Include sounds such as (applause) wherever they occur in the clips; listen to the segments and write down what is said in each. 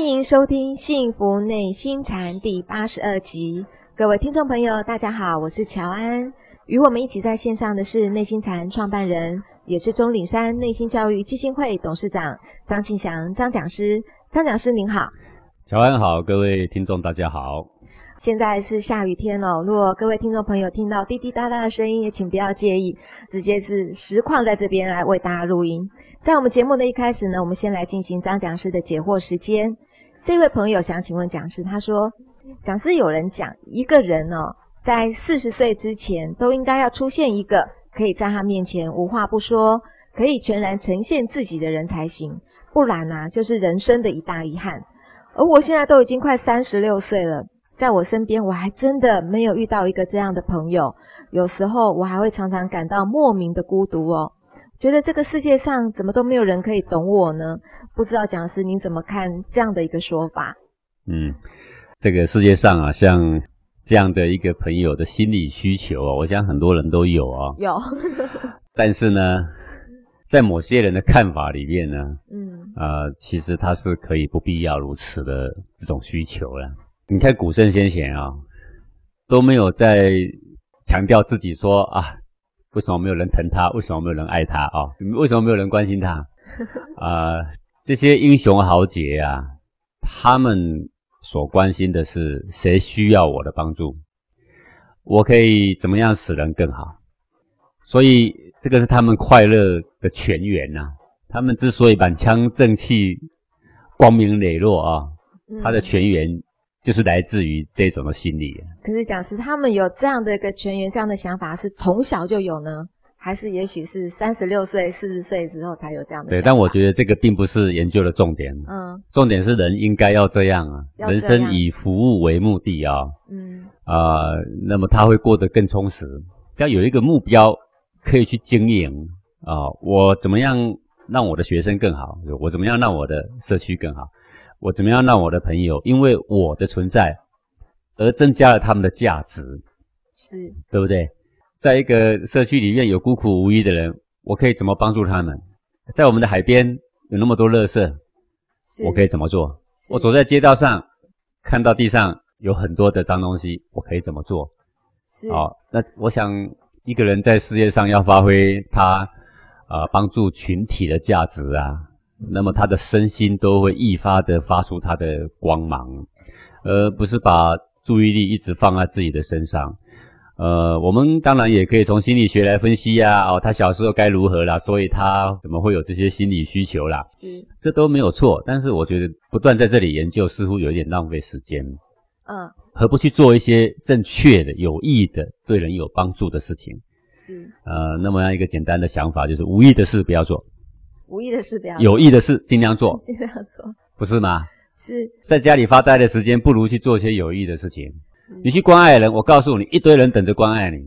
欢迎收听《幸福内心禅》第八十二集，各位听众朋友，大家好，我是乔安。与我们一起在线上的是内心禅创办人，也是中岭山内心教育基金会董事长张庆祥张讲师。张讲师您好，乔安好，各位听众大家好。现在是下雨天哦，如果各位听众朋友听到滴滴答答的声音，也请不要介意，直接是实况在这边来为大家录音。在我们节目的一开始呢，我们先来进行张讲师的解惑时间。这位朋友想请问讲师，他说：“讲师有人讲，一个人哦，在四十岁之前都应该要出现一个可以在他面前无话不说，可以全然呈现自己的人才行，不然啊，就是人生的一大遗憾。而我现在都已经快三十六岁了，在我身边，我还真的没有遇到一个这样的朋友。有时候我还会常常感到莫名的孤独哦。”觉得这个世界上怎么都没有人可以懂我呢？不知道讲师您怎么看这样的一个说法？嗯，这个世界上啊，像这样的一个朋友的心理需求啊，我想很多人都有啊。有。(laughs) 但是呢，在某些人的看法里面呢，嗯，呃，其实他是可以不必要如此的这种需求了。你看古圣先贤啊，都没有在强调自己说啊。为什么没有人疼他？为什么没有人爱他？啊、哦，为什么没有人关心他？啊、(laughs) 呃，这些英雄豪杰啊，他们所关心的是谁需要我的帮助，我可以怎么样使人更好？所以这个是他们快乐的泉源呐、啊。他们之所以满腔正气、光明磊落啊，他的泉源。就是来自于这种的心理。可是讲师他们有这样的一个全员，这样的想法是从小就有呢，还是也许是三十六岁、四十岁之后才有这样的？对，但我觉得这个并不是研究的重点。嗯，重点是人应该要这样啊，人生以服务为目的啊。嗯啊、呃，那么他会过得更充实。要有一个目标可以去经营啊、呃，我怎么样让我的学生更好？我怎么样让我的社区更好？我怎么样让我的朋友因为我的存在而增加了他们的价值？是，对不对？在一个社区里面有孤苦无依的人，我可以怎么帮助他们？在我们的海边有那么多垃圾，我可以怎么做？我走在街道上看到地上有很多的脏东西，我可以怎么做？是。好，那我想一个人在事业上要发挥他呃帮助群体的价值啊。那么他的身心都会愈发的发出他的光芒，而不是把注意力一直放在自己的身上。呃，我们当然也可以从心理学来分析呀，哦，他小时候该如何啦，所以他怎么会有这些心理需求啦？是，这都没有错。但是我觉得不断在这里研究，似乎有一点浪费时间。嗯，何不去做一些正确的、有益的、对人有帮助的事情？是。呃，那么样一个简单的想法就是，无益的事不要做。无意的事不要，有意的事尽量做，(laughs) 尽量做，不是吗？是。在家里发呆的时间，不如去做些有益的事情。你去关爱人，我告诉你，一堆人等着关爱你。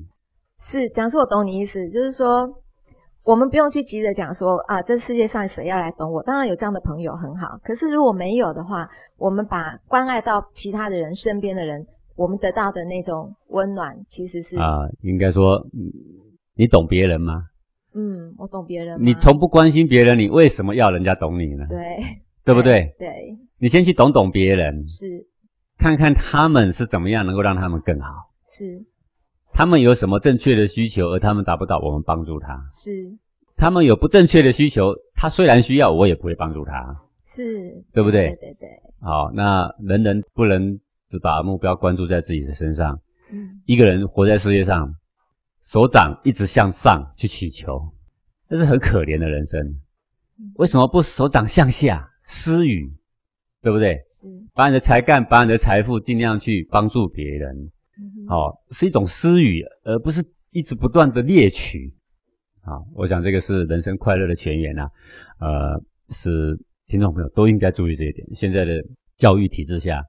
是，讲师我懂你意思，就是说，我们不用去急着讲说啊，这世界上谁要来懂我？当然有这样的朋友很好，可是如果没有的话，我们把关爱到其他的人身边的人，我们得到的那种温暖，其实是啊，应该说，你懂别人吗？嗯，我懂别人。你从不关心别人，你为什么要人家懂你呢？对，(laughs) 对不对？对，对你先去懂懂别人，是，看看他们是怎么样能够让他们更好。是，他们有什么正确的需求，而他们达不到，我们帮助他。是，他们有不正确的需求，他虽然需要，我也不会帮助他。是，对不对？对对对。好，那人人不能只把目标关注在自己的身上。嗯，一个人活在世界上。手掌一直向上去祈求，这是很可怜的人生。为什么不手掌向下施予？对不对？是把你的才干、把你的财富尽量去帮助别人。好、哦，是一种施予，而不是一直不断的猎取。好，我想这个是人生快乐的泉源呐、啊。呃，是听众朋友都应该注意这一点。现在的教育体制下，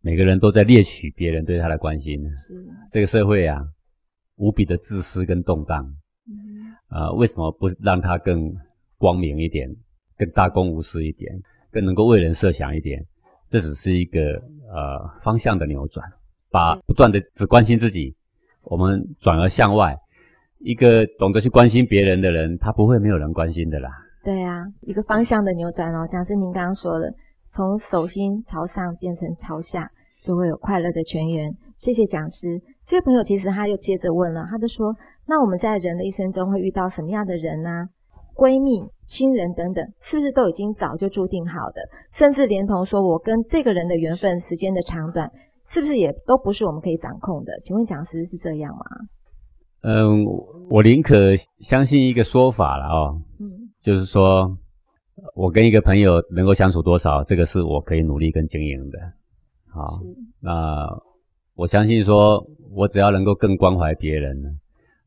每个人都在猎取别人对他的关心。是这个社会啊。无比的自私跟动荡，嗯，呃，为什么不让它更光明一点，更大公无私一点，更能够为人设想一点？这只是一个呃方向的扭转，把不断的只关心自己，我们转而向外。一个懂得去关心别人的人，他不会没有人关心的啦。对啊，一个方向的扭转哦，讲师您刚刚说的，从手心朝上变成朝下，就会有快乐的泉源。谢谢讲师。这位朋友其实他又接着问了，他就说：那我们在人的一生中会遇到什么样的人呢？闺蜜、亲人等等，是不是都已经早就注定好的？甚至连同说我跟这个人的缘分时间的长短，是不是也都不是我们可以掌控的？请问讲师是这样吗？嗯，我宁可相信一个说法了哦，嗯，就是说我跟一个朋友能够相处多少，这个是我可以努力跟经营的。好，那我相信说，我只要能够更关怀别人。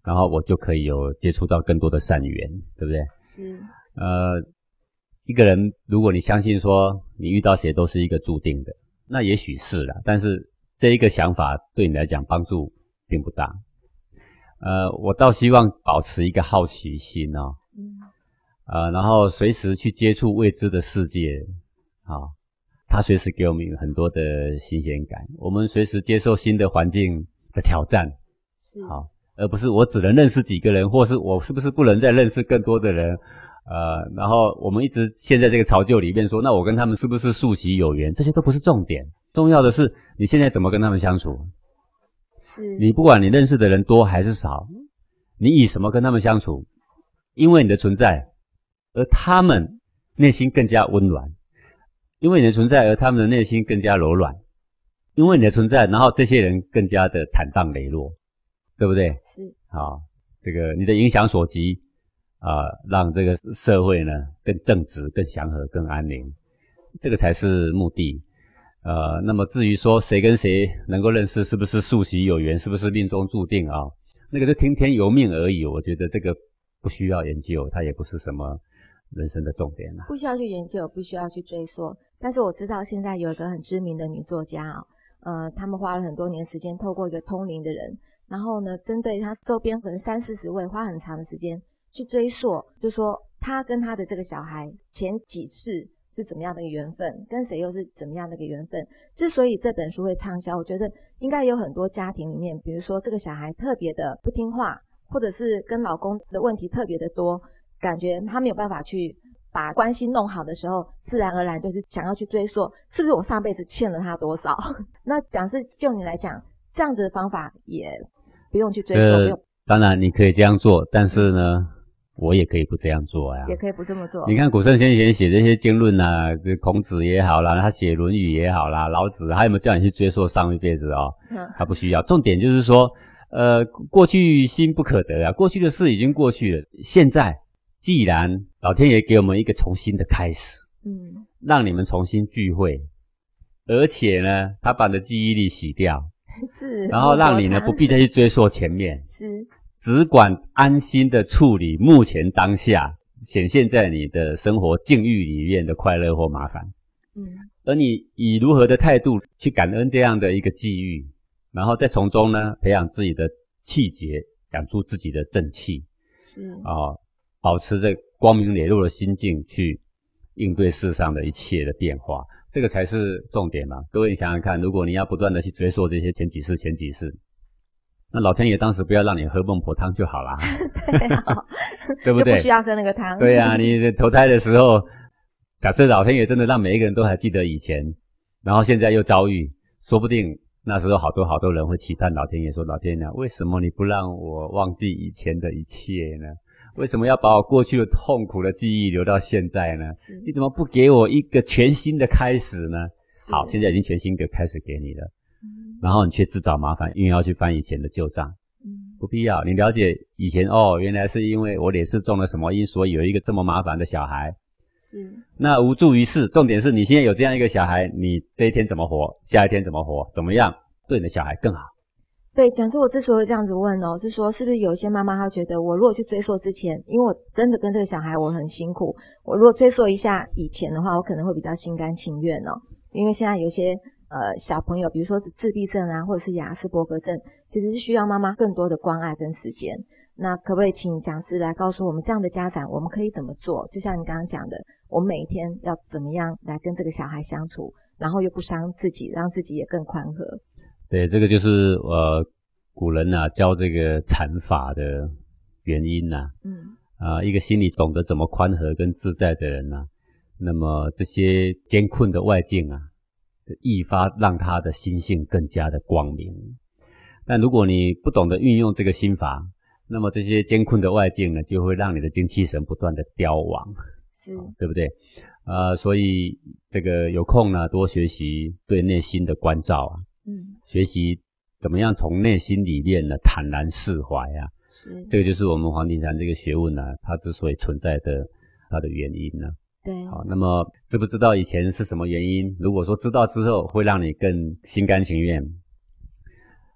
然后我就可以有接触到更多的善缘，对不对？是。呃，一个人，如果你相信说你遇到谁都是一个注定的，那也许是啦。但是这一个想法对你来讲帮助并不大。呃，我倒希望保持一个好奇心哦。嗯。呃，然后随时去接触未知的世界，好、哦，它随时给我们有很多的新鲜感。我们随时接受新的环境的挑战，是。好。而不是我只能认识几个人，或是我是不是不能再认识更多的人？呃，然后我们一直陷在这个巢臼里面说，那我跟他们是不是宿习有缘？这些都不是重点，重要的是你现在怎么跟他们相处。是。你不管你认识的人多还是少，你以什么跟他们相处？因为你的存在，而他们内心更加温暖；因为你的存在，而他们的内心更加柔软；因为你的存在，然后这些人更加的坦荡磊落。对不对？是。好，这个你的影响所及啊、呃，让这个社会呢更正直、更祥和、更安宁，这个才是目的。呃，那么至于说谁跟谁能够认识，是不是宿习有缘，是不是命中注定啊？那个就听天由命而已。我觉得这个不需要研究，它也不是什么人生的重点了。不需要去研究，不需要去追溯。但是我知道现在有一个很知名的女作家啊，呃，他们花了很多年时间，透过一个通灵的人。然后呢，针对他周边可能三四十位，花很长的时间去追溯，就说他跟他的这个小孩前几世是怎么样的一个缘分，跟谁又是怎么样的一个缘分。之所以这本书会畅销，我觉得应该有很多家庭里面，比如说这个小孩特别的不听话，或者是跟老公的问题特别的多，感觉他没有办法去把关系弄好的时候，自然而然就是想要去追溯，是不是我上辈子欠了他多少？(laughs) 那讲是就你来讲，这样子的方法也。不用去追溯，呃，当然你可以这样做，但是呢，我也可以不这样做呀。也可以不这么做。你看古圣先贤写这些经论啊，这孔子也好啦，他写《论语》也好啦，老子还有没有叫你去追溯上一辈子哦？嗯，他不需要。重点就是说，呃，过去心不可得啊，过去的事已经过去了。现在既然老天爷给我们一个重新的开始，嗯，让你们重新聚会，而且呢，他把你的记忆力洗掉。(laughs) 是，然后让你呢不必再去追溯前面，是，只管安心的处理目前当下显现在你的生活境遇里面的快乐或麻烦，嗯，而你以如何的态度去感恩这样的一个际遇，然后再从中呢培养自己的气节，养出自己的正气，是。啊、哦，保持着光明磊落的心境去应对世上的一切的变化。这个才是重点嘛！各位，你想想看，如果你要不断的去追溯这些前几世、前几世，那老天爷当时不要让你喝孟婆汤就好啦，(laughs) 对，(laughs) 不对？就不需要喝那个汤。对呀、啊，你投胎的时候，假设老天爷真的让每一个人都还记得以前，然后现在又遭遇，说不定那时候好多好多人会期盼老天爷说：“老天爷，为什么你不让我忘记以前的一切呢？”为什么要把我过去的痛苦的记忆留到现在呢？你怎么不给我一个全新的开始呢？好，现在已经全新的开始给你了，嗯、然后你却自找麻烦，因为要去翻以前的旧账，嗯，不必要。你了解以前哦，原来是因为我脸是中了什么因，所以有一个这么麻烦的小孩，是那无助于事。重点是你现在有这样一个小孩，你这一天怎么活，下一天怎么活，怎么样对你的小孩更好？对，讲师，我之所以这样子问哦，是说是不是有些妈妈她觉得，我如果去追溯之前，因为我真的跟这个小孩我很辛苦，我如果追溯一下以前的话，我可能会比较心甘情愿哦。因为现在有些呃小朋友，比如说是自闭症啊，或者是亚斯伯格症，其实是需要妈妈更多的关爱跟时间。那可不可以请讲师来告诉我们，这样的家长我们可以怎么做？就像你刚刚讲的，我们每一天要怎么样来跟这个小孩相处，然后又不伤自己，让自己也更宽和。对，这个就是呃，古人呐、啊、教这个禅法的原因呐、啊。嗯。啊，一个心里懂得怎么宽和跟自在的人呐、啊，那么这些艰困的外境啊，易发让他的心性更加的光明。但如果你不懂得运用这个心法，那么这些艰困的外境呢，就会让你的精气神不断的凋亡，是，对不对？呃，所以这个有空呢，多学习对内心的关照啊，嗯，学习怎么样从内心里面呢坦然释怀啊，是，这个就是我们黄庭禅这个学问呢，它之所以存在的它的原因呢。对，好，那么知不知道以前是什么原因？如果说知道之后，会让你更心甘情愿，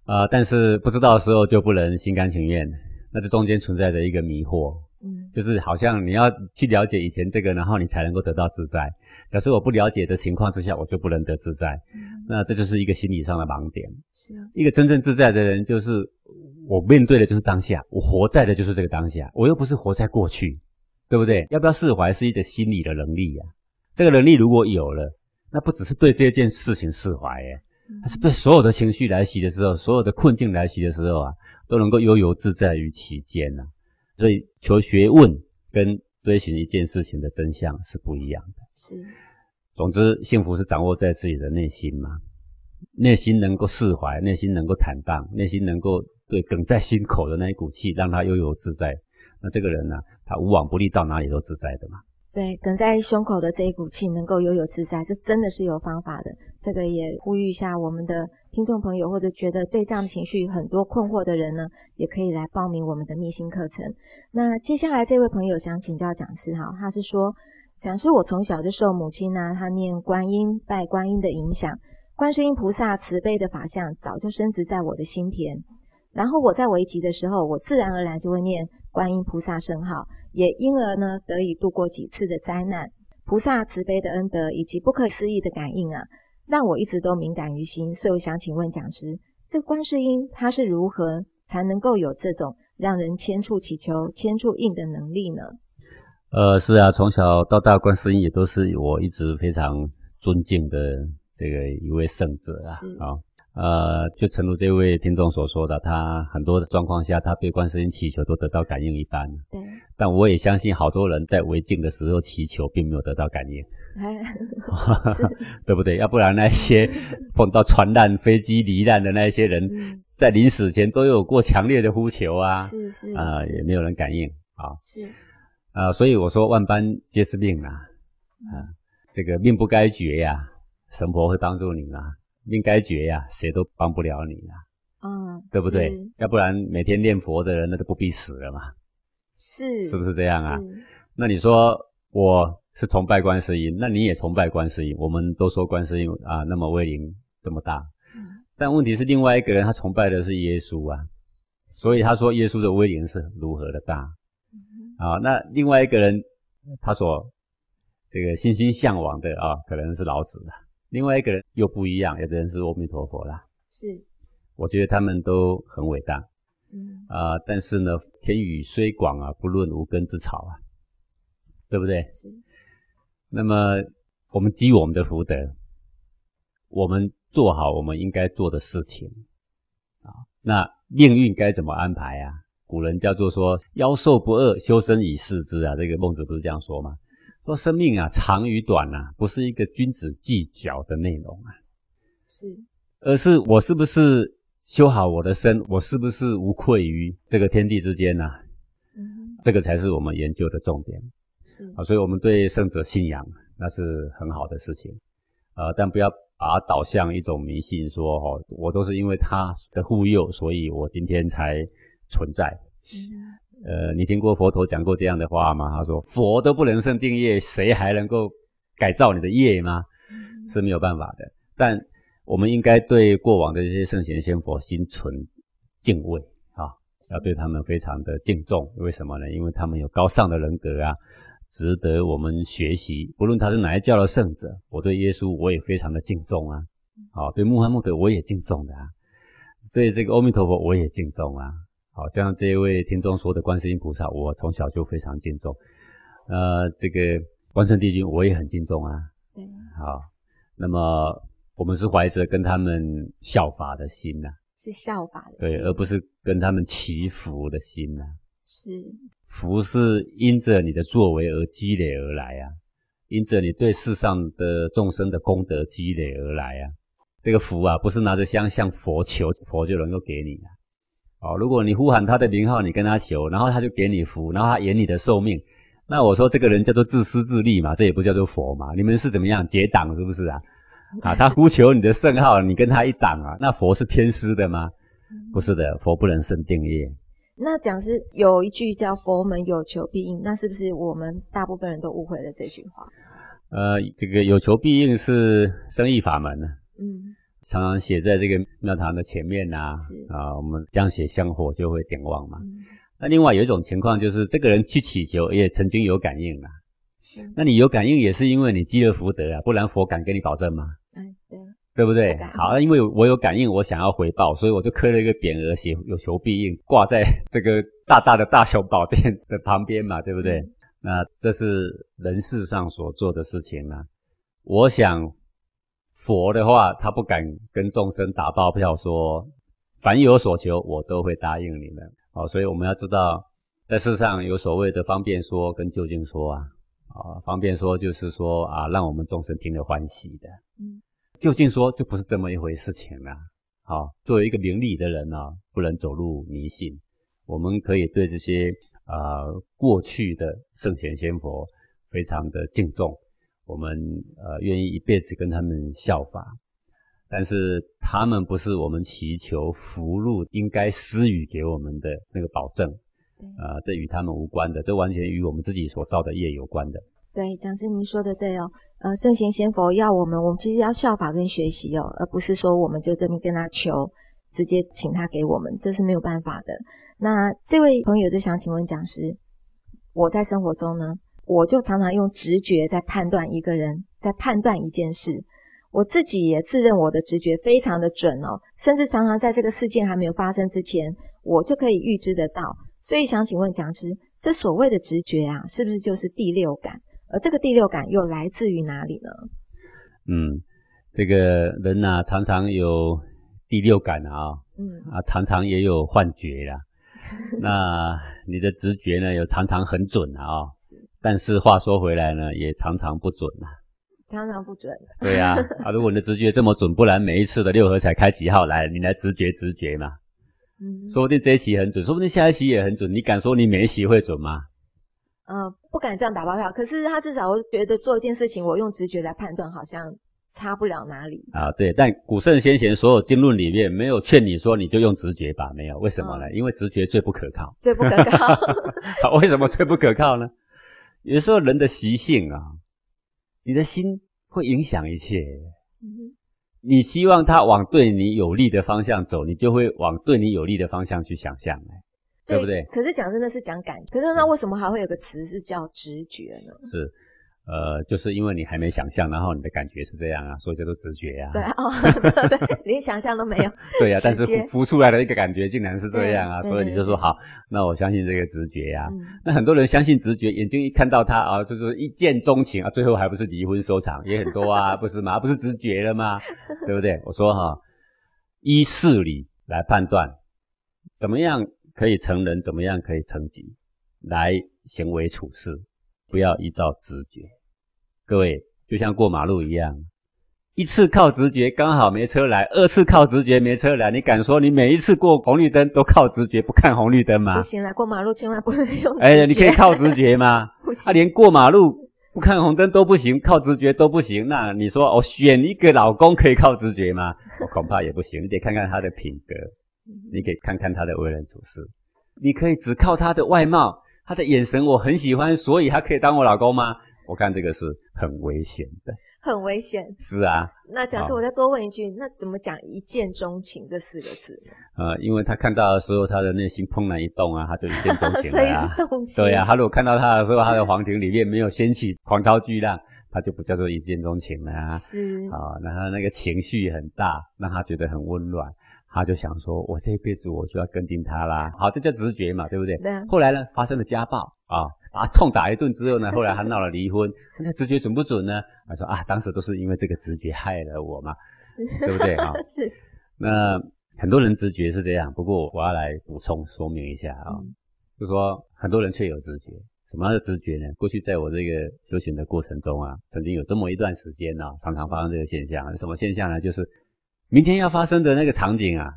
啊、呃，但是不知道的时候就不能心甘情愿，那这中间存在着一个迷惑。嗯，就是好像你要去了解以前这个，然后你才能够得到自在。可是我不了解的情况之下，我就不能得自在。嗯，那这就是一个心理上的盲点。是啊，一个真正自在的人，就是我面对的就是当下，我活在的就是这个当下，我又不是活在过去，对不对？要不要释怀，是一个心理的能力呀。这个能力如果有了，那不只是对这件事情释怀，哎，而是对所有的情绪来袭的时候，所有的困境来袭的时候啊，都能够悠游自在于其间呐。所以，求学问跟追寻一件事情的真相是不一样的。是，总之，幸福是掌握在自己的内心嘛。内心能够释怀，内心能够坦荡，内心能够对梗在心口的那一股气，让他悠游自在。那这个人呢，他无往不利，到哪里都自在的嘛。对，梗在胸口的这一股气能够悠游自在，这真的是有方法的。这个也呼吁一下我们的听众朋友，或者觉得对这样情绪很多困惑的人呢，也可以来报名我们的密心课程。那接下来这位朋友想请教讲师哈，他是说，讲师我从小就受母亲呢、啊，他念观音拜观音的影响，观世音菩萨慈悲的法相早就深植在我的心田。然后我在危急的时候，我自然而然就会念观音菩萨圣号。也因而呢，得以度过几次的灾难。菩萨慈悲的恩德以及不可思议的感应啊，让我一直都敏感于心。所以我想请问讲师，这观世音他是如何才能够有这种让人千处祈求千处应的能力呢？呃，是啊，从小到大，观世音也都是我一直非常尊敬的这个一位圣者啊。是啊。呃，就诚如这位听众所说的，他很多的状况下，他对观世音祈求都得到感应一般。对。但我也相信，好多人在违禁的时候祈求，并没有得到感应。(laughs) 对不对？要不然那些碰到船难、飞机罹难的那些人，嗯、在临死前都有过强烈的呼求啊。是是。啊、呃，也没有人感应啊。是。啊、呃，所以我说万般皆是命啊。啊、呃，这个命不该绝呀，神婆会帮助你啊。命该绝呀，谁都帮不了你啊，嗯，对不对？要不然每天念佛的人，那都不必死了嘛，是，是不是这样啊？那你说我是崇拜观世音，那你也崇拜观世音，我们都说观世音啊，那么威灵这么大，嗯，但问题是另外一个人他崇拜的是耶稣啊，所以他说耶稣的威灵是如何的大，嗯，啊，那另外一个人他所这个心心向往的啊，可能是老子了。另外一个人又不一样，有的人是阿弥陀佛啦。是，我觉得他们都很伟大。嗯啊、呃，但是呢，天宇虽广啊，不论无根之草啊，对不对？是。那么我们积我们的福德，我们做好我们应该做的事情啊。那命运该怎么安排啊？古人叫做说“夭寿不二，修身以事之”啊。这个孟子不是这样说吗？说生命啊，长与短啊，不是一个君子计较的内容啊，是，而是我是不是修好我的身，我是不是无愧于这个天地之间呐、啊？嗯，这个才是我们研究的重点。是啊，所以我们对圣者信仰，那是很好的事情，呃，但不要把它导向一种迷信说，说哦，我都是因为他的护佑，所以我今天才存在。嗯。呃，你听过佛陀讲过这样的话吗？他说：“佛都不能胜定业，谁还能够改造你的业吗？是没有办法的。但我们应该对过往的这些圣贤仙佛心存敬畏啊，要对他们非常的敬重。为什么呢？因为他们有高尚的人格啊，值得我们学习。不论他是哪一教的圣者，我对耶稣我也非常的敬重啊。好，对穆罕默德我也敬重的啊，对这个阿弥陀佛我也敬重啊。”好，像这一位听众说的，观世音菩萨，我从小就非常敬重。呃，这个关圣帝君，我也很敬重啊。对。好，那么我们是怀着跟他们效法的心呐、啊，是效法的心，对，而不是跟他们祈福的心呐、啊。是。福是因着你的作为而积累而来啊，因着你对世上的众生的功德积累而来啊。这个福啊，不是拿着香向佛求，佛就能够给你啊。哦，如果你呼喊他的名号，你跟他求，然后他就给你福，然后他延你的寿命，那我说这个人叫做自私自利嘛，这也不叫做佛嘛。你们是怎么样结党是不是啊？啊，他呼求你的圣号，你跟他一党啊，那佛是偏私的吗？不是的，佛不能生定业。那讲师有一句叫“佛门有求必应”，那是不是我们大部分人都误会了这句话？呃，这个有求必应是生意法门呢。嗯。常常写在这个庙堂的前面呐，啊，啊，我们这样写香火就会点旺嘛。嗯、那另外有一种情况就是，这个人去祈求也曾经有感应啦。嗯、那你有感应也是因为你积了福德啊，不然佛敢给你保证吗？嗯，对，对不对？好，因为我有感应，我想要回报，所以我就刻了一个匾额，写有求必应，挂在这个大大的大雄宝殿的旁边嘛，(laughs) 对不对？嗯、那这是人世上所做的事情啊。我想。佛的话，他不敢跟众生打包票说，凡有所求，我都会答应你们。哦，所以我们要知道，在世上有所谓的方便说跟究竟说啊，啊，方便说就是说啊，让我们众生听了欢喜的。嗯，究竟说就不是这么一回事情了。好，作为一个明理的人呢，不能走入迷信。我们可以对这些啊过去的圣贤仙佛非常的敬重。我们呃愿意一辈子跟他们效法，但是他们不是我们祈求福禄应该施予给我们的那个保证，啊、呃，这与他们无关的，这完全与我们自己所造的业有关的。对，讲师您说的对哦，呃，圣贤先佛要我们，我们其实要效法跟学习哦，而不是说我们就这边跟他求，直接请他给我们，这是没有办法的。那这位朋友就想请问讲师，我在生活中呢？我就常常用直觉在判断一个人，在判断一件事。我自己也自认我的直觉非常的准哦，甚至常常在这个事件还没有发生之前，我就可以预知得到。所以想请问讲师，这所谓的直觉啊，是不是就是第六感？而这个第六感又来自于哪里呢？嗯，这个人呐，常常有第六感啊，嗯啊，常常也有幻觉啦。(laughs) 那你的直觉呢，有常常很准啊。但是话说回来呢，也常常不准呐、啊，常常不准。对呀、啊，(laughs) 啊，如果你的直觉这么准，不然每一次的六合彩开几号来，你来直觉直觉嘛。嗯，说不定这一期很准，说不定下一期也很准。你敢说你每一期会准吗？嗯、呃，不敢这样打包票。可是他至少觉得做一件事情，我用直觉来判断，好像。差不了哪里啊，对，但古圣先贤所有经论里面没有劝你说你就用直觉吧，没有，为什么呢？嗯、因为直觉最不可靠，最不可靠。(laughs) 好，为什么最不可靠呢？有时候人的习性啊，你的心会影响一切。你希望他往对你有利的方向走，你就会往对你有利的方向去想象，对，对不对？可是讲真的是讲感，可是那为什么还会有个词是叫直觉呢？是。呃，就是因为你还没想象，然后你的感觉是这样啊，所以叫做直觉呀、啊。对哦，(laughs) 对，连想象都没有。(laughs) 对呀、啊，但是浮出来的一个感觉竟然是这样啊，所以你就说好，那我相信这个直觉呀、啊。嗯、那很多人相信直觉，眼睛一看到他啊，就是一见钟情啊，最后还不是离婚收场，也很多啊，(laughs) 不是吗？不是直觉了吗？对不对？我说哈，依事理来判断，怎么样可以成人，怎么样可以成己，来行为处事，不要依照直觉。各位就像过马路一样，一次靠直觉刚好没车来，二次靠直觉没车来，你敢说你每一次过红绿灯都靠直觉不看红绿灯吗？不行了，过马路千万不能用。哎，你可以靠直觉吗？不行。他、啊、连过马路不看红灯都不行，靠直觉都不行，那你说我选一个老公可以靠直觉吗？我恐怕也不行，你得看看他的品格，你可以看看他的为人处事。你可以只靠他的外貌，他的眼神我很喜欢，所以他可以当我老公吗？我看这个是很危险的，很危险。是啊，那假设我再多问一句，哦、那怎么讲一见钟情这四个字呢？呃，因为他看到的时候，他的内心怦然一动啊，他就一见钟情了啊。(laughs) 所以是动情。对啊，他如果看到他的时候，他的皇庭里面没有掀起狂涛巨浪，他就不叫做一见钟情了啊。是啊，那他那个情绪很大，让他觉得很温暖，他就想说，我这一辈子我就要跟定他啦。好，这叫直觉嘛，对不对？对啊。后来呢，发生了家暴啊。啊，痛打一顿之后呢，后来还闹了离婚。那直觉准不准呢？他说啊，当时都是因为这个直觉害了我嘛，是，对不对啊？(laughs) 是。那很多人直觉是这样，不过我要来补充说明一下啊，嗯、就是说很多人却有直觉，什么样的直觉呢？过去在我这个修行的过程中啊，曾经有这么一段时间呢、啊，常常发生这个现象。什么现象呢？就是明天要发生的那个场景啊，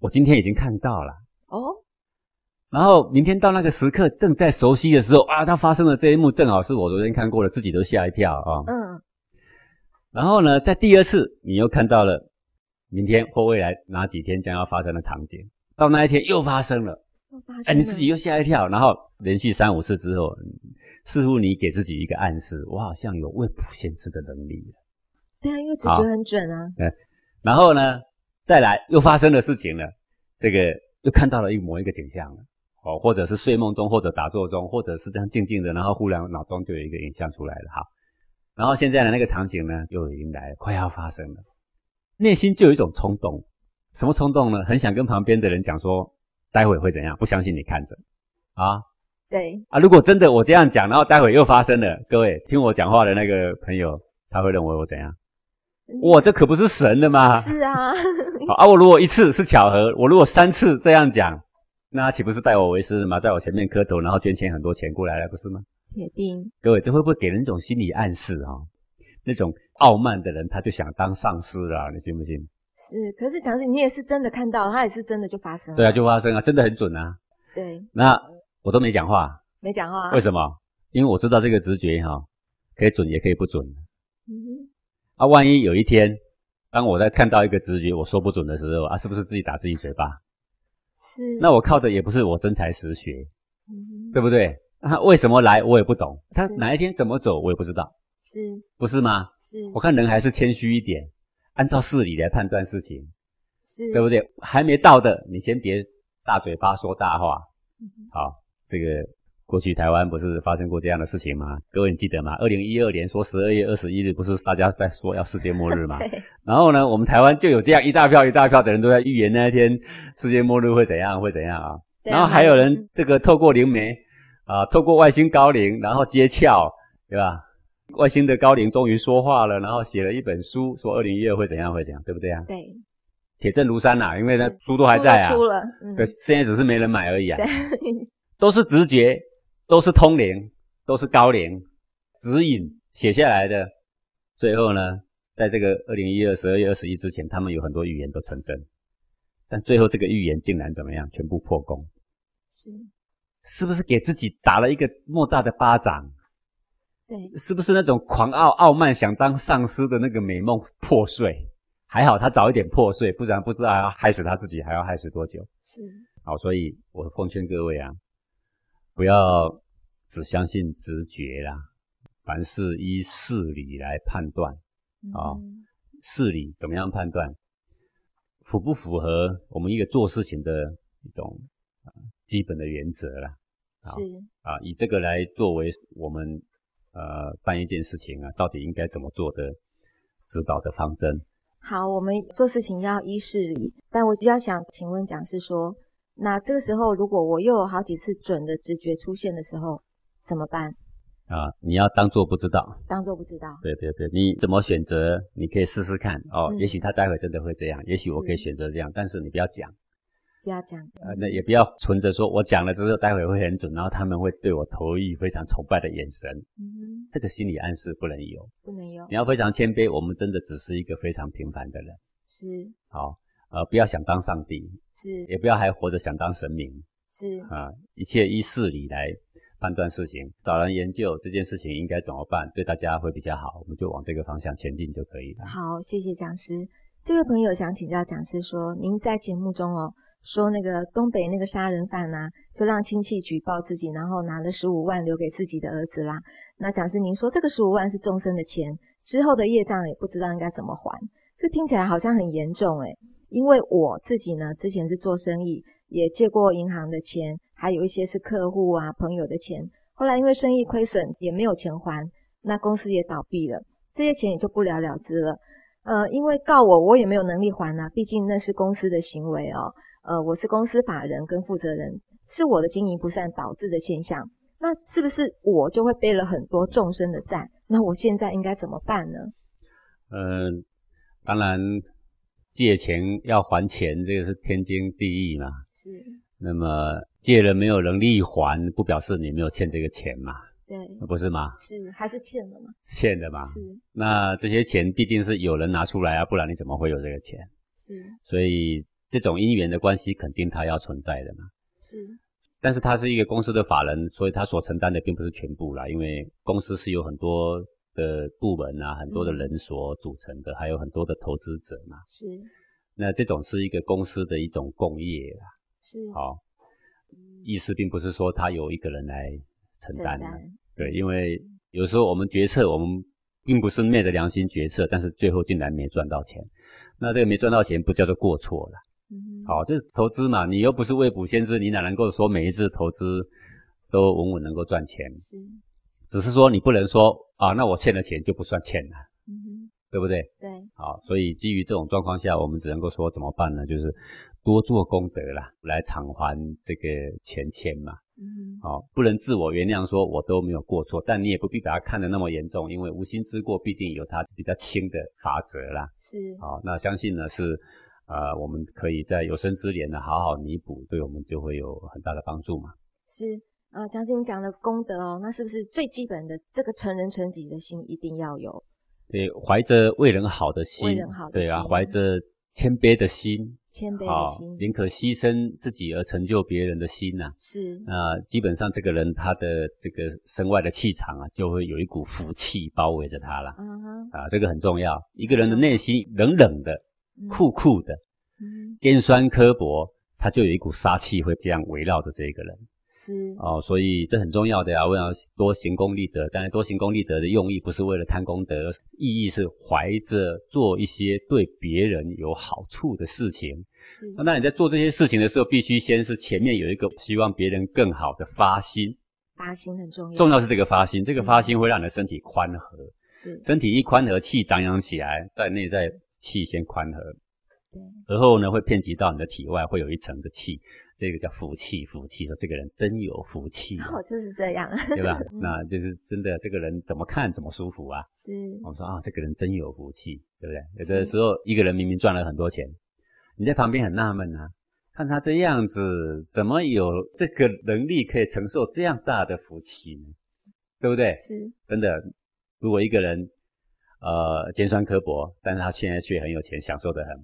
我今天已经看到了哦。然后明天到那个时刻，正在熟悉的时候啊，它发生的这一幕正好是我昨天看过的，自己都吓一跳啊。嗯。然后呢，在第二次你又看到了明天或未来哪几天将要发生的场景，到那一天又发生了。哎，你自己又吓一跳，然后连续三五次之后，似乎你给自己一个暗示，我好像有未卜先知的能力。对啊，因为直觉很准啊。嗯，然后呢，再来又发生的事情了，这个又看到了一模一个景象了，哦，或者是睡梦中，或者打坐中，或者是这样静静的，然后忽然脑中就有一个影像出来了，哈，然后现在的那个场景呢，又迎来了，快要发生了，内心就有一种冲动，什么冲动呢？很想跟旁边的人讲说。待会会怎样？不相信你看着，啊，对啊，如果真的我这样讲，然后待会又发生了，各位听我讲话的那个朋友，他会认为我怎样？哇，这可不是神的吗？是啊，(laughs) 好啊，我如果一次是巧合，我如果三次这样讲，那岂不是拜我为师嘛？在我前面磕头，然后捐钱很多钱过来了，不是吗？铁定。各位，这会不会给人一种心理暗示啊？那种傲慢的人，他就想当上师了，你信不信？是，可是讲是，你也是真的看到，他也是真的就发生了。对啊，就发生啊，真的很准啊。对。那我都没讲话。没讲话。为什么？因为我知道这个直觉哈，可以准也可以不准。嗯哼。啊，万一有一天，当我在看到一个直觉我说不准的时候啊，是不是自己打自己嘴巴？是。那我靠的也不是我真才实学，嗯，对不对？他为什么来我也不懂，他哪一天怎么走我也不知道。是。不是吗？是。我看人还是谦虚一点。按照事理来判断事情，是，对不对？还没到的，你先别大嘴巴说大话。嗯、好，这个过去台湾不是发生过这样的事情吗？各位你记得吗？二零一二年说十二月二十一日，不是大家在说要世界末日吗？(laughs) 然后呢，我们台湾就有这样一大票一大票的人都在预言那一天世界末日会怎样，会怎样啊？然后还有人这个透过灵媒啊，透过外星高灵，然后接窍，对吧？外星的高灵终于说话了，然后写了一本书，说二零一二会怎样会怎样，对不对啊？对，铁证如山呐、啊，因为那书都还在啊。出了，对、嗯，现在只是没人买而已啊。对，都是直觉，都是通灵，都是高灵指引写下来的。最后呢，在这个二零一二十二月二十一之前，他们有很多预言都成真，但最后这个预言竟然怎么样？全部破功。是，是不是给自己打了一个莫大的巴掌？对，是不是那种狂傲、傲慢、想当上司的那个美梦破碎？还好他早一点破碎，不然不知道要害死他自己，还要害死多久？是。好，所以我奉劝各位啊，不要只相信直觉啦，凡事依事理来判断啊。事理怎么样判断？符不符合我们一个做事情的一种啊基本的原则啦？是啊，以这个来作为我们。呃，办一件事情啊，到底应该怎么做的指导的方针？好，我们做事情要依事理，但我比较想请问讲师说，那这个时候如果我又有好几次准的直觉出现的时候，怎么办？啊，你要当做不知道，当做不知道。对对对，你怎么选择？你可以试试看哦，嗯、也许他待会真的会这样，也许我可以选择这样，但是你不要讲。不要讲，呃，那也不要存着说，我讲了之后，待会会很准，然后他们会对我投以非常崇拜的眼神。嗯哼，这个心理暗示不能有，不能有。你要非常谦卑，我们真的只是一个非常平凡的人。是。好，呃，不要想当上帝。是。也不要还活着想当神明。是。啊，一切依事理来判断事情，找人研究这件事情应该怎么办，对大家会比较好，我们就往这个方向前进就可以了。好，谢谢讲师。这位朋友想请教讲师说，您在节目中哦。说那个东北那个杀人犯呐、啊，就让亲戚举报自己，然后拿了十五万留给自己的儿子啦。那讲师您说这个十五万是终身的钱，之后的业障也不知道应该怎么还，这听起来好像很严重诶。因为我自己呢，之前是做生意，也借过银行的钱，还有一些是客户啊朋友的钱，后来因为生意亏损也没有钱还，那公司也倒闭了，这些钱也就不了了之了。呃，因为告我，我也没有能力还啊，毕竟那是公司的行为哦。呃，我是公司法人跟负责人，是我的经营不善导致的现象。那是不是我就会背了很多众生的债？那我现在应该怎么办呢？嗯、呃，当然，借钱要还钱，这个是天经地义嘛。是。那么借了没有能力还，不表示你没有欠这个钱嘛？对，不是吗？是，还是欠的嘛？欠的嘛。是。那这些钱必定是有人拿出来啊，不然你怎么会有这个钱？是。所以这种因缘的关系，肯定它要存在的嘛。是。但是他是一个公司的法人，所以他所承担的并不是全部啦，因为公司是有很多的部门啊，很多的人所组成的，嗯、还有很多的投资者嘛。是。那这种是一个公司的一种共业啦。是。好，意思并不是说他有一个人来承担的。对，因为有时候我们决策，我们并不是昧着良心决策，但是最后竟然没赚到钱，那这个没赚到钱不叫做过错了。嗯，好，这是投资嘛，你又不是未卜先知，你哪能够说每一次投资都稳稳能够赚钱？是，只是说你不能说啊，那我欠了钱就不算欠了，嗯，对不对？对，好，所以基于这种状况下，我们只能够说怎么办呢？就是多做功德啦，来偿还这个钱欠嘛。嗯，好，不能自我原谅，说我都没有过错，但你也不必把它看得那么严重，因为无心之过必定有它比较轻的法则啦。是，好，那相信呢是。呃，我们可以在有生之年呢好好弥补，对我们就会有很大的帮助嘛。是，呃，讲师你讲的功德哦，那是不是最基本的这个成人成己的心一定要有？对，怀着为人好的心，为人好的心，对啊，怀着谦卑的心，谦卑的心，宁可牺牲自己而成就别人的心呐、啊。是，那基本上这个人他的这个身外的气场啊，就会有一股福气包围着他了。嗯哼，啊，这个很重要。一个人的内心冷冷的。酷酷的，尖酸刻薄，他就有一股杀气会这样围绕着这个人。是哦，所以这很重要的呀。为了多行功立德，但是多行功立德的用意不是为了贪功德，意义是怀着做一些对别人有好处的事情。是，那你在做这些事情的时候，必须先是前面有一个希望别人更好的发心。发心很重要，重要是这个发心，这个发心会让你的身体宽和。是，身体一宽和，气张扬起来，在内在。气先宽和，对，而后呢会遍及到你的体外，会有一层的气，这个叫福气。福气说这个人真有福气，哦，就是这样，对吧？(laughs) 那就是真的，这个人怎么看怎么舒服啊。是，我说啊，这个人真有福气，对不对？有的时候一个人明明赚了很多钱，你在旁边很纳闷啊，看他这样子，怎么有这个能力可以承受这样大的福气呢？对不对？是，真的，如果一个人。呃，尖酸刻薄，但是他现在却很有钱，享受得很，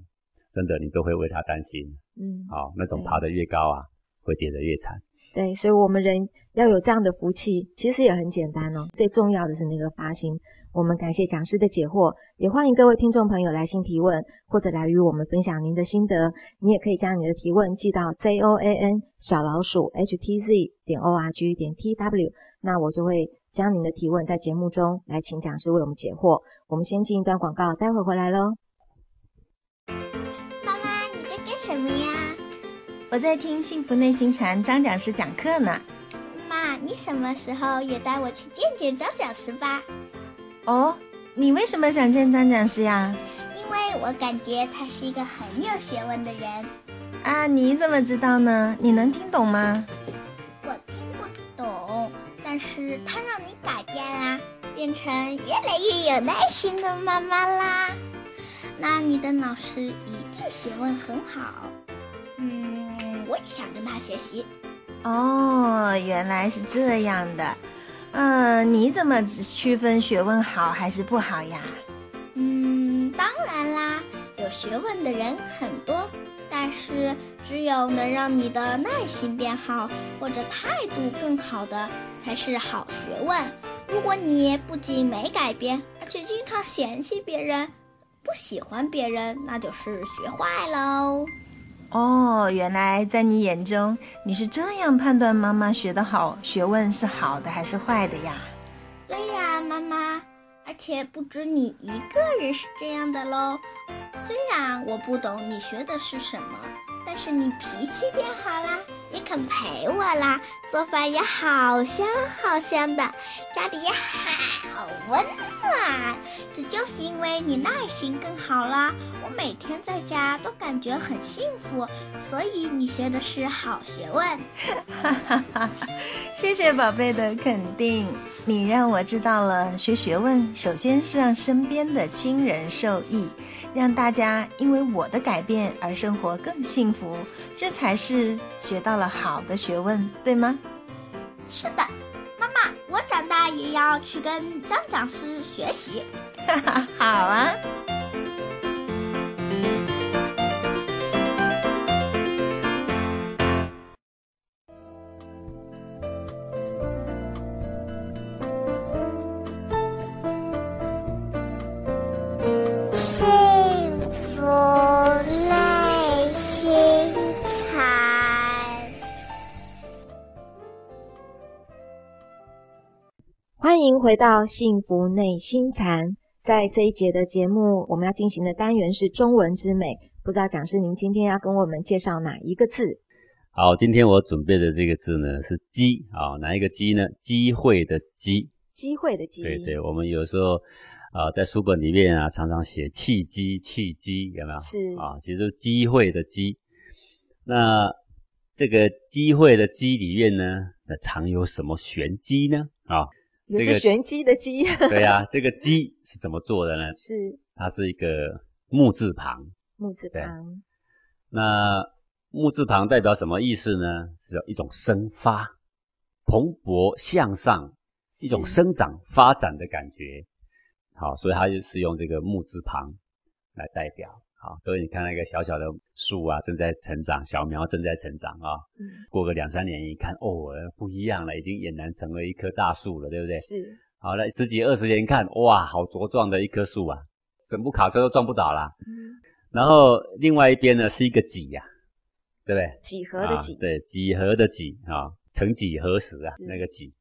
真的，你都会为他担心。嗯，好，那种爬得越高啊，会跌得越惨。对，所以我们人要有这样的福气，其实也很简单哦。最重要的是那个发心。我们感谢讲师的解惑，也欢迎各位听众朋友来信提问，或者来与我们分享您的心得。你也可以将你的提问寄到 z o a n 小老鼠 h t z 点 o r g 点 t w，那我就会。将您的提问在节目中来，请讲师为我们解惑。我们先进一段广告，待会回来喽。妈妈，你在干什么呀？我在听幸福内心禅张讲师讲课呢。妈，你什么时候也带我去见见张讲师吧？哦，你为什么想见张讲师呀？因为我感觉他是一个很有学问的人。啊，你怎么知道呢？你能听懂吗？我听不懂但是他让你改变啦，变成越来越有耐心的妈妈啦。那你的老师一定学问很好。嗯，我也想跟他学习。哦，原来是这样的。嗯，你怎么区分学问好还是不好呀？嗯，当然啦，有学问的人很多。但是，只有能让你的耐心变好，或者态度更好的，才是好学问。如果你不仅没改变，而且经常嫌弃别人，不喜欢别人，那就是学坏喽。哦，原来在你眼中，你是这样判断妈妈学得好，学问是好的还是坏的呀？对呀，妈妈。而且不止你一个人是这样的喽。虽然我不懂你学的是什么，但是你脾气变好啦，也肯陪我啦，做饭也好香好香的，家里也好温暖。这就是因为你耐心更好啦，我每天在家都感觉很幸福，所以你学的是好学问。哈哈哈！谢谢宝贝的肯定，你让我知道了学学问，首先是让身边的亲人受益，让大家因为我的改变而生活更幸福，这才是学到了好的学问，对吗？是的，妈妈，我长大也要去跟张讲师学习。哈哈，好啊。欢迎回到幸福内心禅。在这一节的节目，我们要进行的单元是中文之美。不知道讲师您今天要跟我们介绍哪一个字？好，今天我准备的这个字呢是“机”啊，哪一个“机”呢？机会的“机”，机会的“机”。对对，我们有时候啊，在书本里面啊，常常写契机、契机，有没有？是啊，其实就是机会的“机”。那这个机会的“机”里面呢，那藏有什么玄机呢？啊？也是玄机的机，这个、对呀、啊，这个机是怎么做的呢？是，它是一个木字旁。木字旁。那木字旁代表什么意思呢？是一种生发、蓬勃向上，一种生长发展的感觉。好，所以它就是用这个木字旁来代表。好，各位，你看那个小小的树啊，正在成长，小苗正在成长啊。嗯。过个两三年一看，哦，不一样了，已经俨然成为一棵大树了，对不对？是。好了，十几二十年看，哇，好茁壮的一棵树啊，整部卡车都撞不倒啦。嗯。然后另外一边呢，是一个几呀、啊，对不对？几何的几。啊、对，几何的几啊，曾几何时啊，那个几。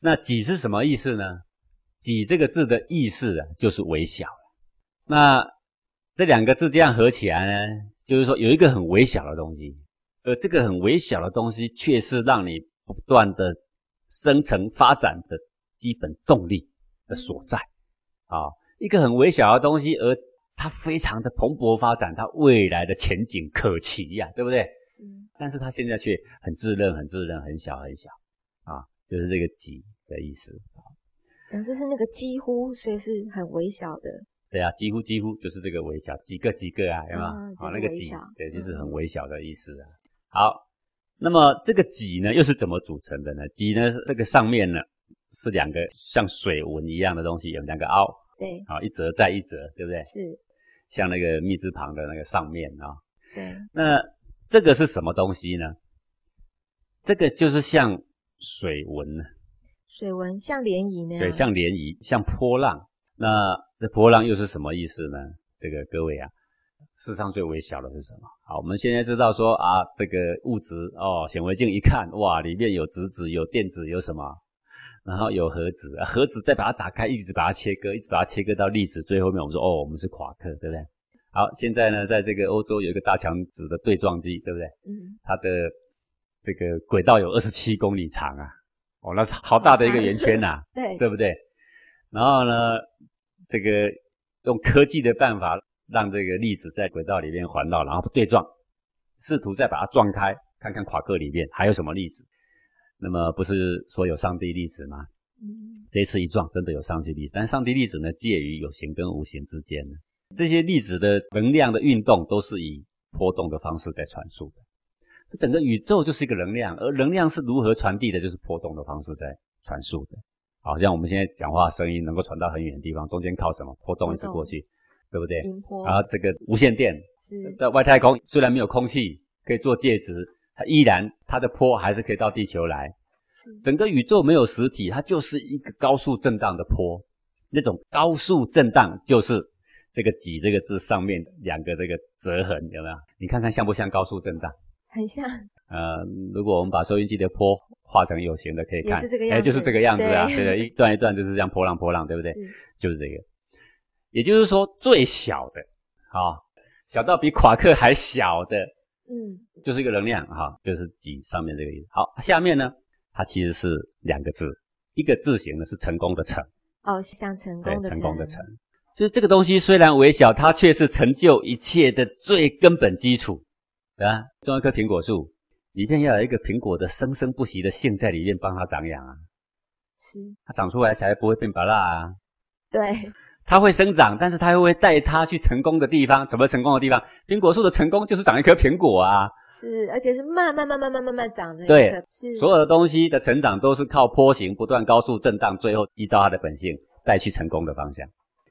那几是什么意思呢？几这个字的意思啊，就是微小。那。这两个字这样合起来呢，就是说有一个很微小的东西，而这个很微小的东西却是让你不断的生成发展的基本动力的所在。啊，一个很微小的东西，而它非常的蓬勃发展，它未来的前景可期呀，对不对？是。但是它现在却很稚嫩，很稚嫩，很小很小，啊，就是这个“几”的意思。啊这是那个几乎，所以是很微小的。对啊，几乎几乎就是这个微小，几个几个啊，有没有？好、嗯，那个几，对，就是很微小的意思啊。好，那么这个几呢，又是怎么组成的呢？几呢，这个上面呢是两个像水纹一样的东西，有两个凹，对，好，一折再一折，对不对？是，像那个密字旁的那个上面啊。对，那这个是什么东西呢？这个就是像水纹呢，水纹像涟漪那样，对，像涟漪，像波浪。那这波浪又是什么意思呢？这个各位啊，世上最微小的是什么？好，我们现在知道说啊，这个物质哦，显微镜一看，哇，里面有质子、有电子、有什么？然后有核子，核子再把它打开，一直把它切割，一直把它切割到粒子，最后面我们说哦，我们是夸克，对不对？好，现在呢，在这个欧洲有一个大强子的对撞机，对不对？嗯。它的这个轨道有二十七公里长啊，哦，那是好大的一个圆圈呐、(laughs) 啊，对，对不对？然后呢？这个用科技的办法，让这个粒子在轨道里面环绕，然后对撞，试图再把它撞开，看看夸克里面还有什么粒子。那么不是说有上帝粒子吗？嗯，这一次一撞，真的有上帝粒子。但上帝粒子呢，介于有形跟无形之间呢。这些粒子的能量的运动都是以波动的方式在传输的。整个宇宙就是一个能量，而能量是如何传递的？就是波动的方式在传输的。好像我们现在讲话声音能够传到很远的地方，中间靠什么？波动一直过去，对不对？然后这个无线电是在外太空，虽然没有空气可以做介质，它依然它的波还是可以到地球来。是。整个宇宙没有实体，它就是一个高速震荡的波。那种高速震荡就是这个“几”这个字上面两个这个折痕，有没有？你看看像不像高速震荡？很像。呃，如果我们把收音机的波画成有形的，可以看，哎，就是这个样子啊，对的，一段一段就是这样波浪波浪，对不对？是就是这个。也就是说，最小的，啊、哦，小到比夸克还小的嗯，就是一个能量哈，就是几上面这个意思。好，下面呢，它其实是两个字，一个字形呢是成功的成。哦，像成功的成。成功的成，就是这个东西虽然微小，它却是成就一切的最根本基础，对吧？种一棵苹果树，里面要有一个苹果的生生不息的性在里面帮它长养啊，是，它长出来才不会变白蜡啊。对。它会生长，但是它又会带它去成功的地方。什么成功的地方？苹果树的成功就是长一颗苹果啊。是，而且是慢慢慢慢慢慢慢长的。对，是所有的东西的成长都是靠波形不断高速震荡，最后依照它的本性带去成功的方向。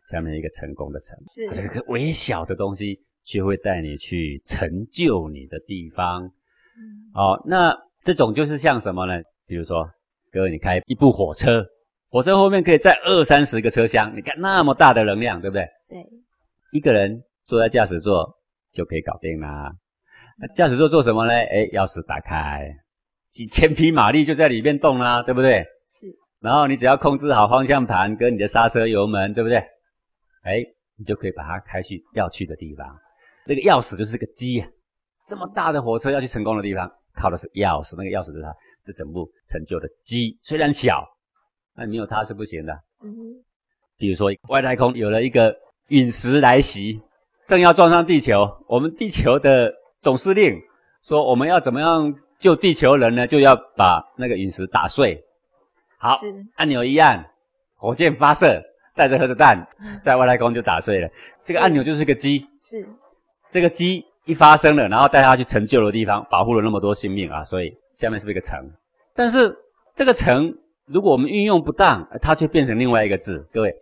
下面一个成功的成，是这个微小的东西，却会带你去成就你的地方。嗯，哦，那这种就是像什么呢？比如说，各位，你开一部火车。火车后面可以载二三十个车厢，你看那么大的能量，对不对？对，一个人坐在驾驶座就可以搞定啦。那驾驶座做什么呢？哎，钥匙打开，几千匹马力就在里面动啦，对不对？是。然后你只要控制好方向盘跟你的刹车油门，对不对？哎，你就可以把它开去要去的地方。那个钥匙就是个机啊，这么大的火车要去成功的地方，靠的是钥匙。那个钥匙就是它这整部成就的机，虽然小。那没有它是不行的。嗯，比如说外太空有了一个陨石来袭，正要撞上地球，我们地球的总司令说我们要怎么样救地球人呢？就要把那个陨石打碎。好，按钮一按，火箭发射，带着核子弹在外太空就打碎了。这个按钮就是个机，是这个机一发生了，然后带他去成就的地方，保护了那么多性命啊，所以下面是不是一个城？但是这个城。如果我们运用不当，它却变成另外一个字。各位，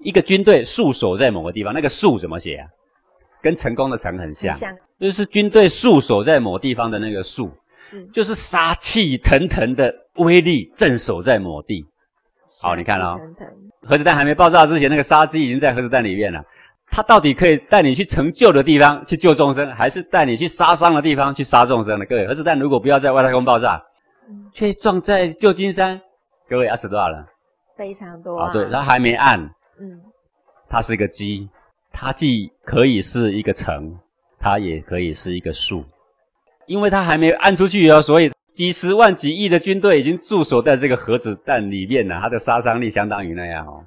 一个军队戍守在某个地方，那个“戍”怎么写啊？跟成功的“成”很像，就是军队戍守在某地方的那个“戍”，是就是杀气腾腾的威力镇守在某地。好，你看哦，核子弹还没爆炸之前，那个杀机已经在核子弹里面了。它到底可以带你去成就的地方去救众生，还是带你去杀伤的地方去杀众生呢？各位，核子弹如果不要在外太空爆炸，却撞在旧金山。各位，要死多少人？非常多啊！哦、对，它还没按，嗯，它是一个机，它既可以是一个城，它也可以是一个树，因为它还没按出去哦，所以几十万、几亿的军队已经驻守在这个核子弹里面了，它的杀伤力相当于那样哦。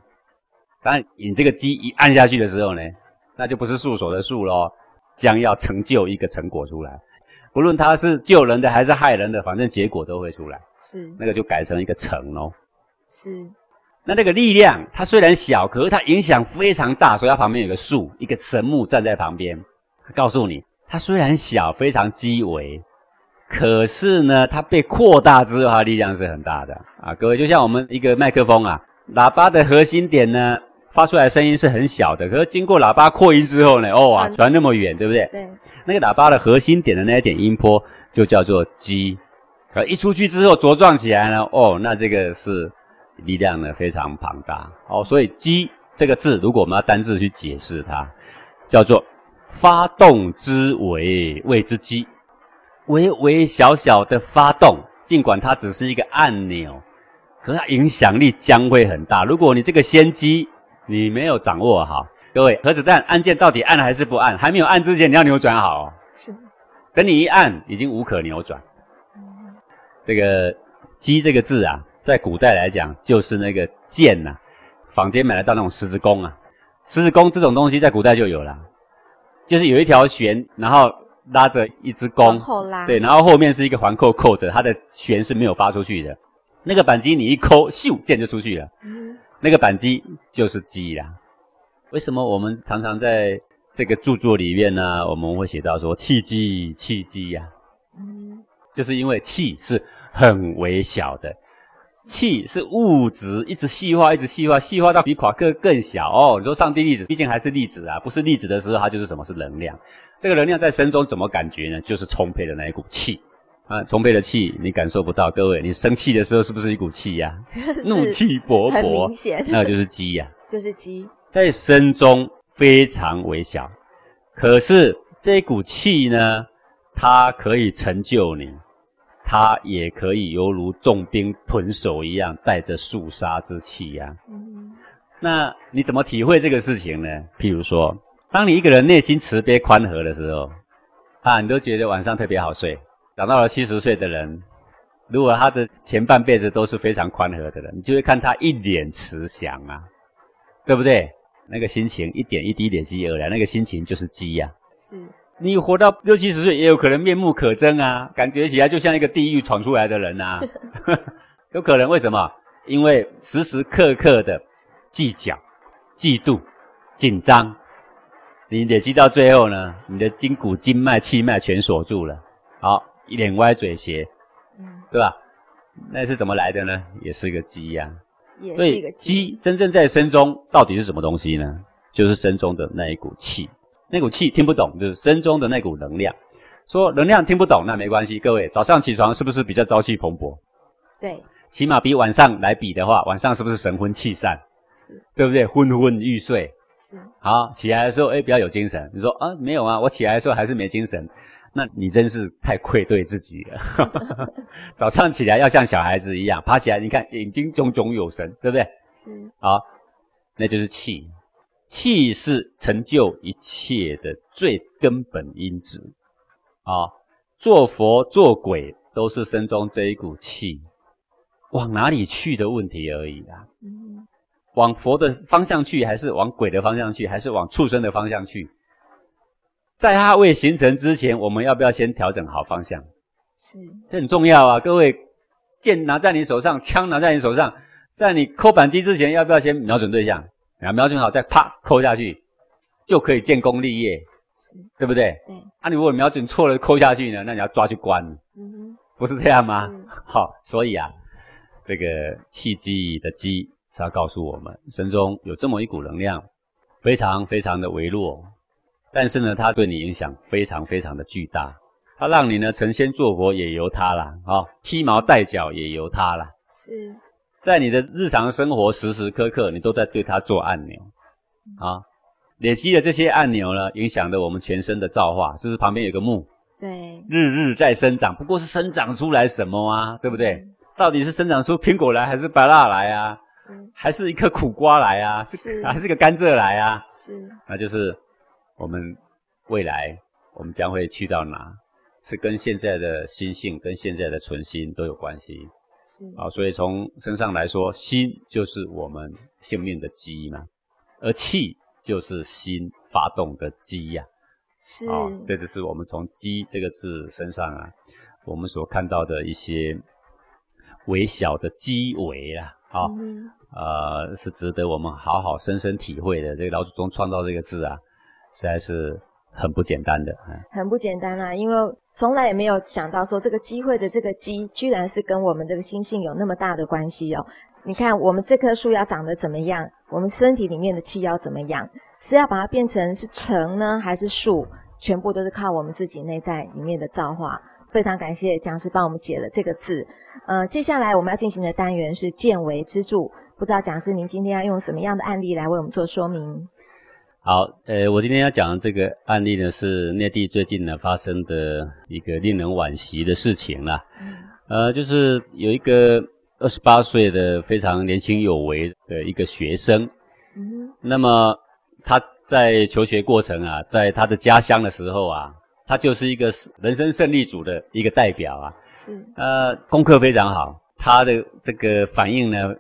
当然，你这个机一按下去的时候呢，那就不是束手的束咯，将要成就一个成果出来。不论他是救人的还是害人的，反正结果都会出来。是，那个就改成一个成咯。是，那那个力量，它虽然小，可是它影响非常大，所以它旁边有个树，一个神木站在旁边，告诉你，它虽然小，非常基微，可是呢，它被扩大之后，它力量是很大的啊。各位，就像我们一个麦克风啊，喇叭的核心点呢。发出来的声音是很小的，可是经过喇叭扩音之后呢，哦啊，传那么远，对不对？对。那个喇叭的核心点的那一点音波就叫做基，呃，一出去之后茁壮起来呢，哦，那这个是力量呢非常庞大，哦，所以基这个字，如果我们要单字去解释它，叫做发动之为，谓之基，微微小小的发动，尽管它只是一个按钮，可是它影响力将会很大。如果你这个先机，你没有掌握好，各位，核子弹按键到底按还是不按？还没有按之前，你要扭转好哦。是，等你一按，已经无可扭转。嗯、这个“机”这个字啊，在古代来讲，就是那个箭呐、啊，坊间买得到那种十字弓啊，十字弓这种东西在古代就有了，就是有一条弦，然后拉着一支弓，后拉，对，然后后面是一个环扣扣着，它的弦是没有发出去的，那个扳机你一扣，咻，箭就出去了。嗯那个板机就是机啦。为什么我们常常在这个著作里面呢？我们会写到说气机，气机呀。嗯，就是因为气是很微小的，气是物质，一直细化，一直细化，细化到比夸克更小哦。你说上帝粒子，毕竟还是粒子啊，不是粒子的时候，它就是什么？是能量。这个能量在身中怎么感觉呢？就是充沛的那一股气。啊，充沛的气你感受不到，各位，你生气的时候是不是一股气呀、啊？(laughs) 怒气勃勃，很明显，那个就是机呀、啊，(laughs) 就是机，在身中非常微小，可是这股气呢，它可以成就你，它也可以犹如重兵屯守一样，带着肃杀之气呀、啊。嗯，那你怎么体会这个事情呢？譬如说，当你一个人内心慈悲宽和的时候。啊，你都觉得晚上特别好睡。长到了七十岁的人，如果他的前半辈子都是非常宽和的人，你就会看他一脸慈祥啊，对不对？那个心情一点一滴累积而来，那个心情就是积呀、啊。是。你活到六七十岁，也有可能面目可憎啊，感觉起来就像一个地狱闯出来的人呐、啊。(laughs) 有可能为什么？因为时时刻刻的计较、嫉妒、紧张，你累积到最后呢，你的筋骨、经脉、气脉全锁住了，好，脸歪嘴斜，嗯，对吧？那是怎么来的呢？也是一个鸡呀、啊，也是一个鸡。真正在身中到底是什么东西呢？就是身中的那一股气，那股气听不懂，就是身中的那股能量。说能量听不懂，那没关系。各位早上起床是不是比较朝气蓬勃？对。起码比晚上来比的话，晚上是不是神昏气散？是，对不对？昏昏欲睡。是。好，起来的时候，哎，比较有精神。你说啊，没有啊，我起来的时候还是没精神。那你真是太愧对自己了。(laughs) 早上起来要像小孩子一样，爬起来，你看眼睛炯炯有神，对不对？是。好，那就是气。气是成就一切的最根本因子。啊，做佛做鬼都是身中这一股气。往哪里去的问题而已啊！嗯，往佛的方向去，还是往鬼的方向去，还是往畜生的方向去？在它未形成之前，我们要不要先调整好方向？是，这很重要啊！各位，剑拿在你手上，枪拿在你手上，在你扣扳机之前，要不要先瞄准对象？然后瞄准好，再啪扣下去，就可以建功立业，是，对不对？对。啊，你如果瞄准错了，扣下去呢？那你要抓去关，嗯哼，不是这样吗？好，所以啊。这个气机的机是要告诉我们，身中有这么一股能量，非常非常的微弱，但是呢，它对你影响非常非常的巨大。它让你呢成仙做佛也由它啦，啊，披毛戴角也由它啦。是，在你的日常生活时时刻刻，你都在对它做按钮，啊，累积的这些按钮呢，影响了我们全身的造化。是不是旁边有个木？对，日日在生长，不过是生长出来什么啊？对不对？嗯到底是生长出苹果来，还是白蜡来啊？还是一颗苦瓜来啊？是，是还是个甘蔗来啊？是，那就是我们未来我们将会去到哪？是跟现在的心性、跟现在的存心都有关系。是啊，所以从身上来说，心就是我们性命的基嘛，而气就是心发动的基呀。是啊，这就是我们从“基”这个字身上啊，我们所看到的一些。微小的基维啊，啊、哦嗯，呃，是值得我们好好深深体会的。这个老祖宗创造这个字啊，实在是很不简单的，很不简单啊！因为从来也没有想到说这个机会的这个机，居然是跟我们这个心性有那么大的关系哦。你看，我们这棵树要长得怎么样？我们身体里面的气要怎么样？是要把它变成是成呢，还是树？全部都是靠我们自己内在里面的造化。非常感谢讲师帮我们解了这个字。呃，接下来我们要进行的单元是见微知著，不知道讲师您今天要用什么样的案例来为我们做说明？好，呃，我今天要讲的这个案例呢，是内地最近呢发生的一个令人惋惜的事情啦。嗯、呃，就是有一个二十八岁的非常年轻有为的一个学生，嗯，那么他在求学过程啊，在他的家乡的时候啊。他就是一个人生胜利组的一个代表啊，是，呃，功课非常好，他的这个反应呢，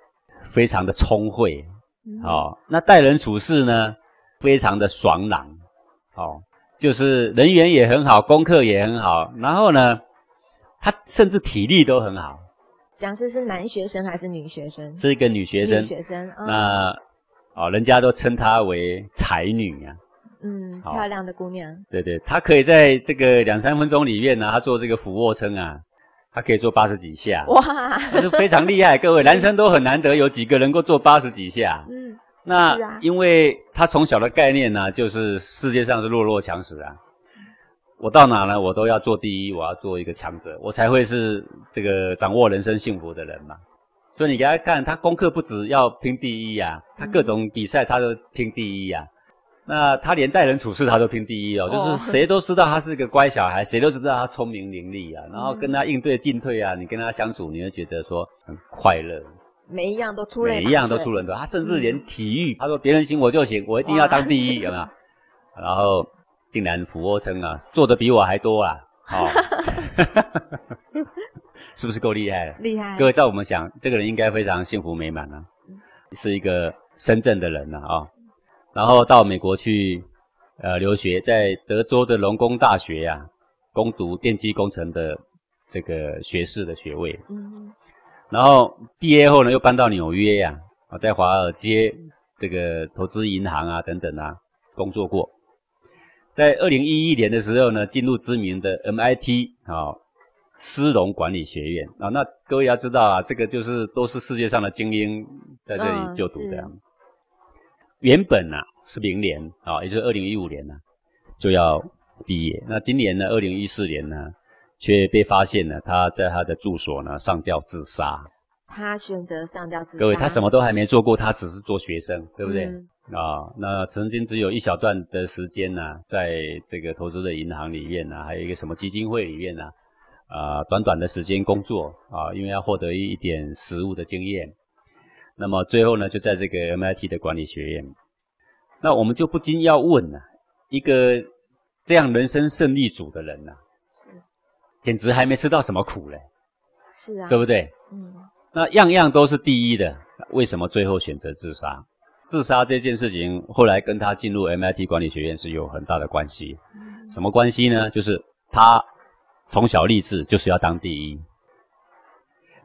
非常的聪慧，嗯，哦，那待人处事呢，非常的爽朗，哦，就是人缘也很好，功课也很好，然后呢，他甚至体力都很好。讲师是男学生还是女学生？是一个女学生。女学生，哦，那，哦，人家都称她为才女啊。嗯，漂亮的姑娘。对对，她可以在这个两三分钟里面呢，她做这个俯卧撑啊，她可以做八十几下。哇，非常厉害。各位 (laughs) 男生都很难得有几个能够做八十几下。嗯，那因为他从小的概念呢，就是世界上是弱肉强食啊。我到哪呢，我都要做第一，我要做一个强者，我才会是这个掌握人生幸福的人嘛。所以你给他看，他功课不止要拼第一呀，他各种比赛他都拼第一呀。那他连待人处事他都拼第一哦，就是谁都知道他是个乖小孩，谁都知道他聪明伶俐啊，然后跟他应对进退啊，你跟他相处，你会觉得说很快乐，每一样都出类，每一样都出人头。他甚至连体育，他说别人行我就行，我一定要当第一，有没有？(laughs) 然后竟然俯卧撑啊，做的比我还多啊！哦，(laughs) 是不是够厉害？厉害！各位，在我们想，这个人应该非常幸福美满啊，是一个深圳的人呐啊、哦，然后到美国去呃留学，在德州的农工大学呀、啊，攻读电机工程的这个学士的学位。嗯。然后毕业后呢，又搬到纽约呀，啊，在华尔街这个投资银行啊等等啊工作过。在二零一一年的时候呢，进入知名的 MIT 啊斯隆管理学院啊。那各位要知道啊，这个就是都是世界上的精英在这里就读的。哦、原本呢、啊、是明年啊，也就是二零一五年呢就要毕业。那今年呢，二零一四年呢，却被发现了他在他的住所呢上吊自杀。他选择上吊自杀。各位，他什么都还没做过，他只是做学生，对不对？嗯啊、哦，那曾经只有一小段的时间呢、啊，在这个投资的银行里面呢、啊，还有一个什么基金会里面呢、啊，啊，短短的时间工作啊，因为要获得一点实务的经验，那么最后呢，就在这个 MIT 的管理学院，那我们就不禁要问了、啊，一个这样人生胜利组的人呢、啊，是，简直还没吃到什么苦嘞，是啊，对不对？嗯，那样样都是第一的，为什么最后选择自杀？自杀这件事情，后来跟他进入 MIT 管理学院是有很大的关系。什么关系呢？就是他从小立志就是要当第一，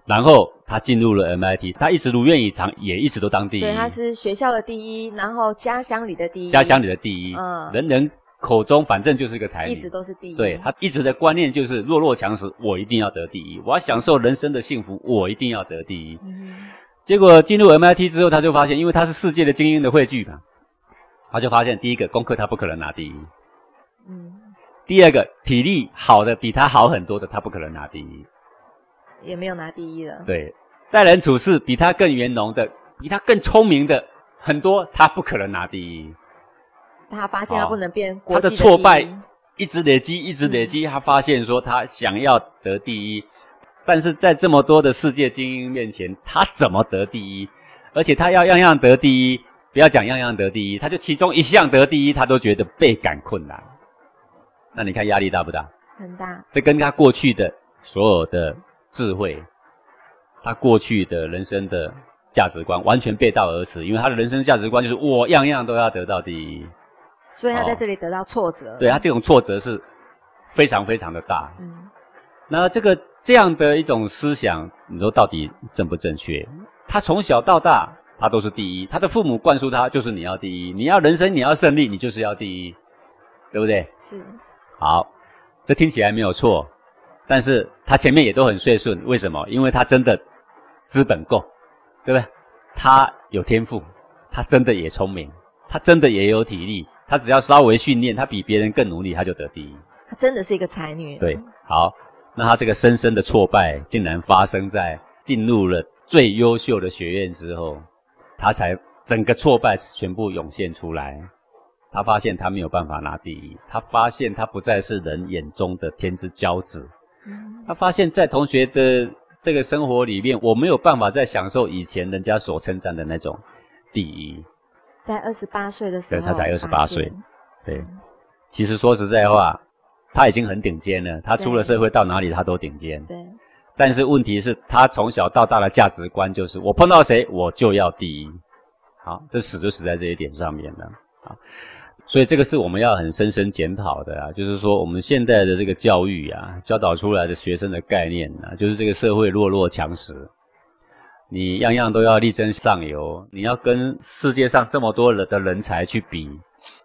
然后他进入了 MIT，他一直如愿以偿，也一直都当第一。所以他是学校的第一，然后家乡里的第一。家乡里的第一，嗯，人人口中反正就是个才女，一直都是第一。对，他一直的观念就是弱肉强食，我一定要得第一，我要享受人生的幸福，我一定要得第一。嗯结果进入 MIT 之后，他就发现，因为他是世界的精英的汇聚嘛，他就发现，第一个功课他不可能拿第一，嗯，第二个体力好的比他好很多的，他不可能拿第一，也没有拿第一了。对，待人处事比他更圆融的，比他更聪明的很多，他不可能拿第一。他发现他不能变国际的第一，他的挫败一直累积，一直累积，嗯，他发现说他想要得第一。但是在这么多的世界精英面前，他怎么得第一？而且他要样样得第一，不要讲样样得第一，他就其中一项得第一，他都觉得倍感困难。那你看压力大不大？很大。这跟他过去的所有的智慧，他过去的人生的价值观完全背道而驰，因为他的人生价值观就是我样样都要得到第一。所以他在这里得到挫折。哦、对，他这种挫折是非常非常的大。嗯。那这个。这样的一种思想，你说到底正不正确？他从小到大，他都是第一。他的父母灌输他，就是你要第一，你要人生，你要胜利，你就是要第一，对不对？是。好，这听起来没有错，但是他前面也都很顺顺，为什么？因为他真的资本够，对不对？他有天赋，他真的也聪明，他真的也有体力，他只要稍微训练，他比别人更努力，他就得第一。他真的是一个才女。对，好。那他这个深深的挫败，竟然发生在进入了最优秀的学院之后，他才整个挫败全部涌现出来。他发现他没有办法拿第一，他发现他不再是人眼中的天之骄子。他发现，在同学的这个生活里面，我没有办法再享受以前人家所称赞的那种第一。在二十八岁的时候，对，他才二十八岁。对，其实说实在话。他已经很顶尖了，他出了社会到哪里他都顶尖。对。但是问题是，他从小到大的价值观就是我碰到谁我就要第一。好，这死就死在这一点上面了。啊，所以这个是我们要很深深检讨的啊，就是说我们现在的这个教育啊，教导出来的学生的概念啊，就是这个社会弱肉强食，你样样都要力争上游，你要跟世界上这么多人的人才去比，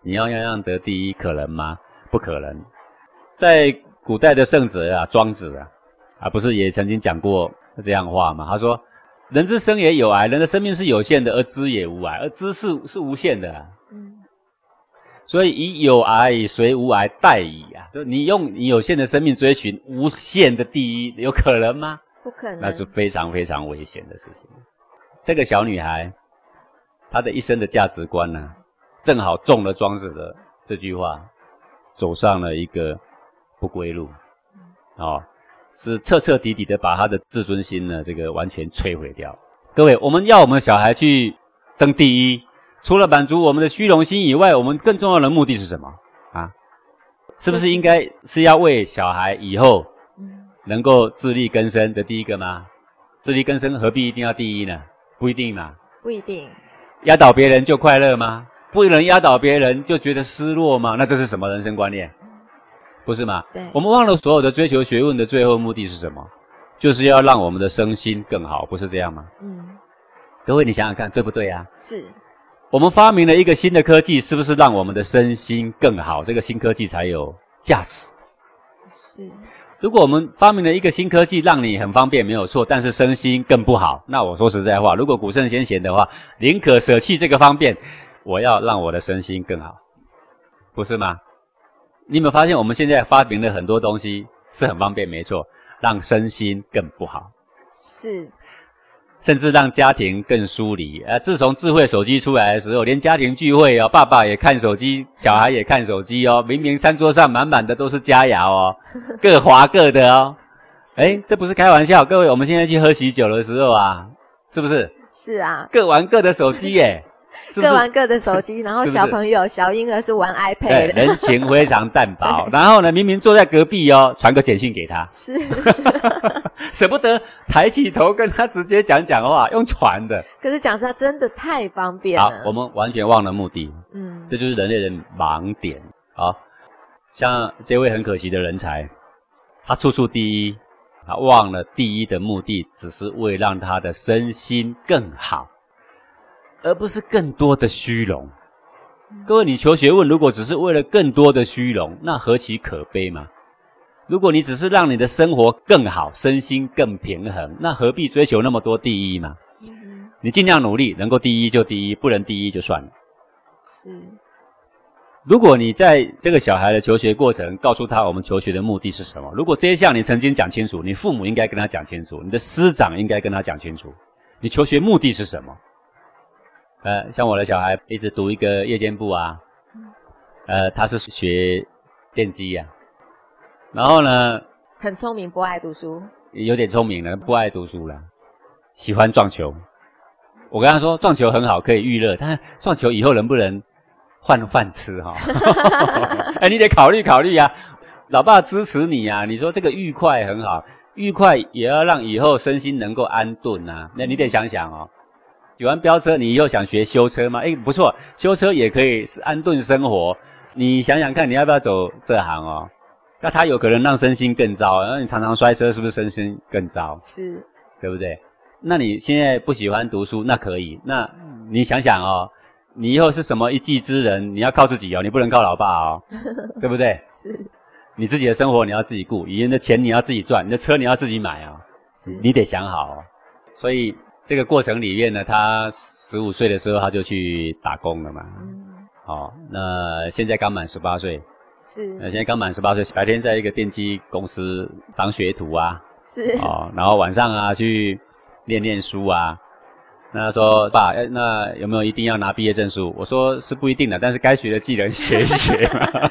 你要样样得第一，可能吗？不可能。在古代的圣哲啊，庄子啊，啊，不是也曾经讲过这样话吗？他说：“人之生也有涯，人的生命是有限的，而知也无涯，而知是是无限的。”嗯，所以以有涯随无涯殆矣啊！就你用你有限的生命追寻无限的第一，有可能吗？不可能，那是非常非常危险的事情。这个小女孩，她的一生的价值观呢、正好中了庄子的这句话，走上了一个。不归路，哦，是彻彻底底的把她的自尊心呢，这个完全摧毁掉。各位，我们要我们小孩去争第一，除了满足我们的虚荣心以外，我们更重要的目的是什么啊？是不是应该是要为小孩以后能够自力更生的第一个吗？自力更生何必一定要第一呢？不一定嘛。不一定。压倒别人就快乐吗？不能压倒别人就觉得失落吗？那这是什么人生观念？不是吗？对。我们忘了所有的追求学问的最后目的是什么？就是要让我们的身心更好，不是这样吗？嗯。各位，你想想看，对不对啊？是。我们发明了一个新的科技，是不是让我们的身心更好？这个新科技才有价值。是。如果我们发明了一个新科技，让你很方便，没有错，但是身心更不好，那我说实在话，如果古圣先贤的话，宁可舍弃这个方便，我要让我的身心更好，不是吗？你有没有发现，我们现在发明了很多东西是很方便，没错，让身心更不好。是。甚至让家庭更疏离。呃，自从智慧手机出来的时候，连家庭聚会哦，爸爸也看手机，小孩也看手机哦。明明餐桌上满满的都是佳肴哦，(laughs) 各划各的哦。哎，这不是开玩笑，各位，我们现在去喝喜酒的时候啊，是不是？是啊，各玩各的手机耶。是 (laughs) 是各玩各的手机，然后小朋友、小婴儿是玩 iPad 人情非常淡薄。(laughs) 然后呢，明明坐在隔壁哦，传个简讯给他，是，(laughs) 舍不得抬起头跟他直接讲讲话，用传的。可是讲实话，真的太方便了。好，我们完全忘了目的。嗯，这就是人类的盲点。好，像这位很可惜的人才，他处处第一，他忘了第一的目的，只是为让他的身心更好。而不是更多的虚荣。各位，你求学问，如果只是为了更多的虚荣，那何其可悲嘛！如果你只是让你的生活更好，身心更平衡，那何必追求那么多第一嘛？你尽量努力，能够第一就第一，不能第一就算了。是。如果你在这个小孩的求学过程，告诉他我们求学的目的是什么？如果这一项你曾经讲清楚，你父母应该跟他讲清楚，你的师长应该跟他讲清楚，你求学目的是什么？呃，像我的小孩一直读一个夜间部啊，呃，他是学电机呀，然后呢，很聪明，不爱读书，有点聪明了，不爱读书了，喜欢撞球。我跟他说，撞球很好，可以娱乐，但撞球以后能不能换饭吃哈？(laughs) 哎，你得考虑考虑呀，老爸支持你呀。你说这个愉快很好，愉快也要让以后身心能够安顿啊。那你得想想哦。喜欢飙车，你以后想学修车吗？诶，不错，修车也可以是安顿生活。你想想看，你要不要走这行哦？那它有可能让身心更糟，然后你常常摔车，是不是身心更糟？是，对不对？那你现在不喜欢读书，那可以。那你想想哦，你以后是什么一技之人？你要靠自己哦，你不能靠老爸哦，(laughs) 对不对？是，你自己的生活你要自己顾，以前的钱你要自己赚，你的车你要自己买哦。是，你得想好哦。所以。这个过程里面呢，他十五岁的时候他就去打工了嘛。嗯。好，那现在刚满十八岁。是。那现在刚满十八岁，白天在一个电机公司当学徒啊。是。哦，然后晚上啊去念念书啊。那他说爸，那有没有一定要拿毕业证书？我说是不一定的，但是该学的技能学一学嘛。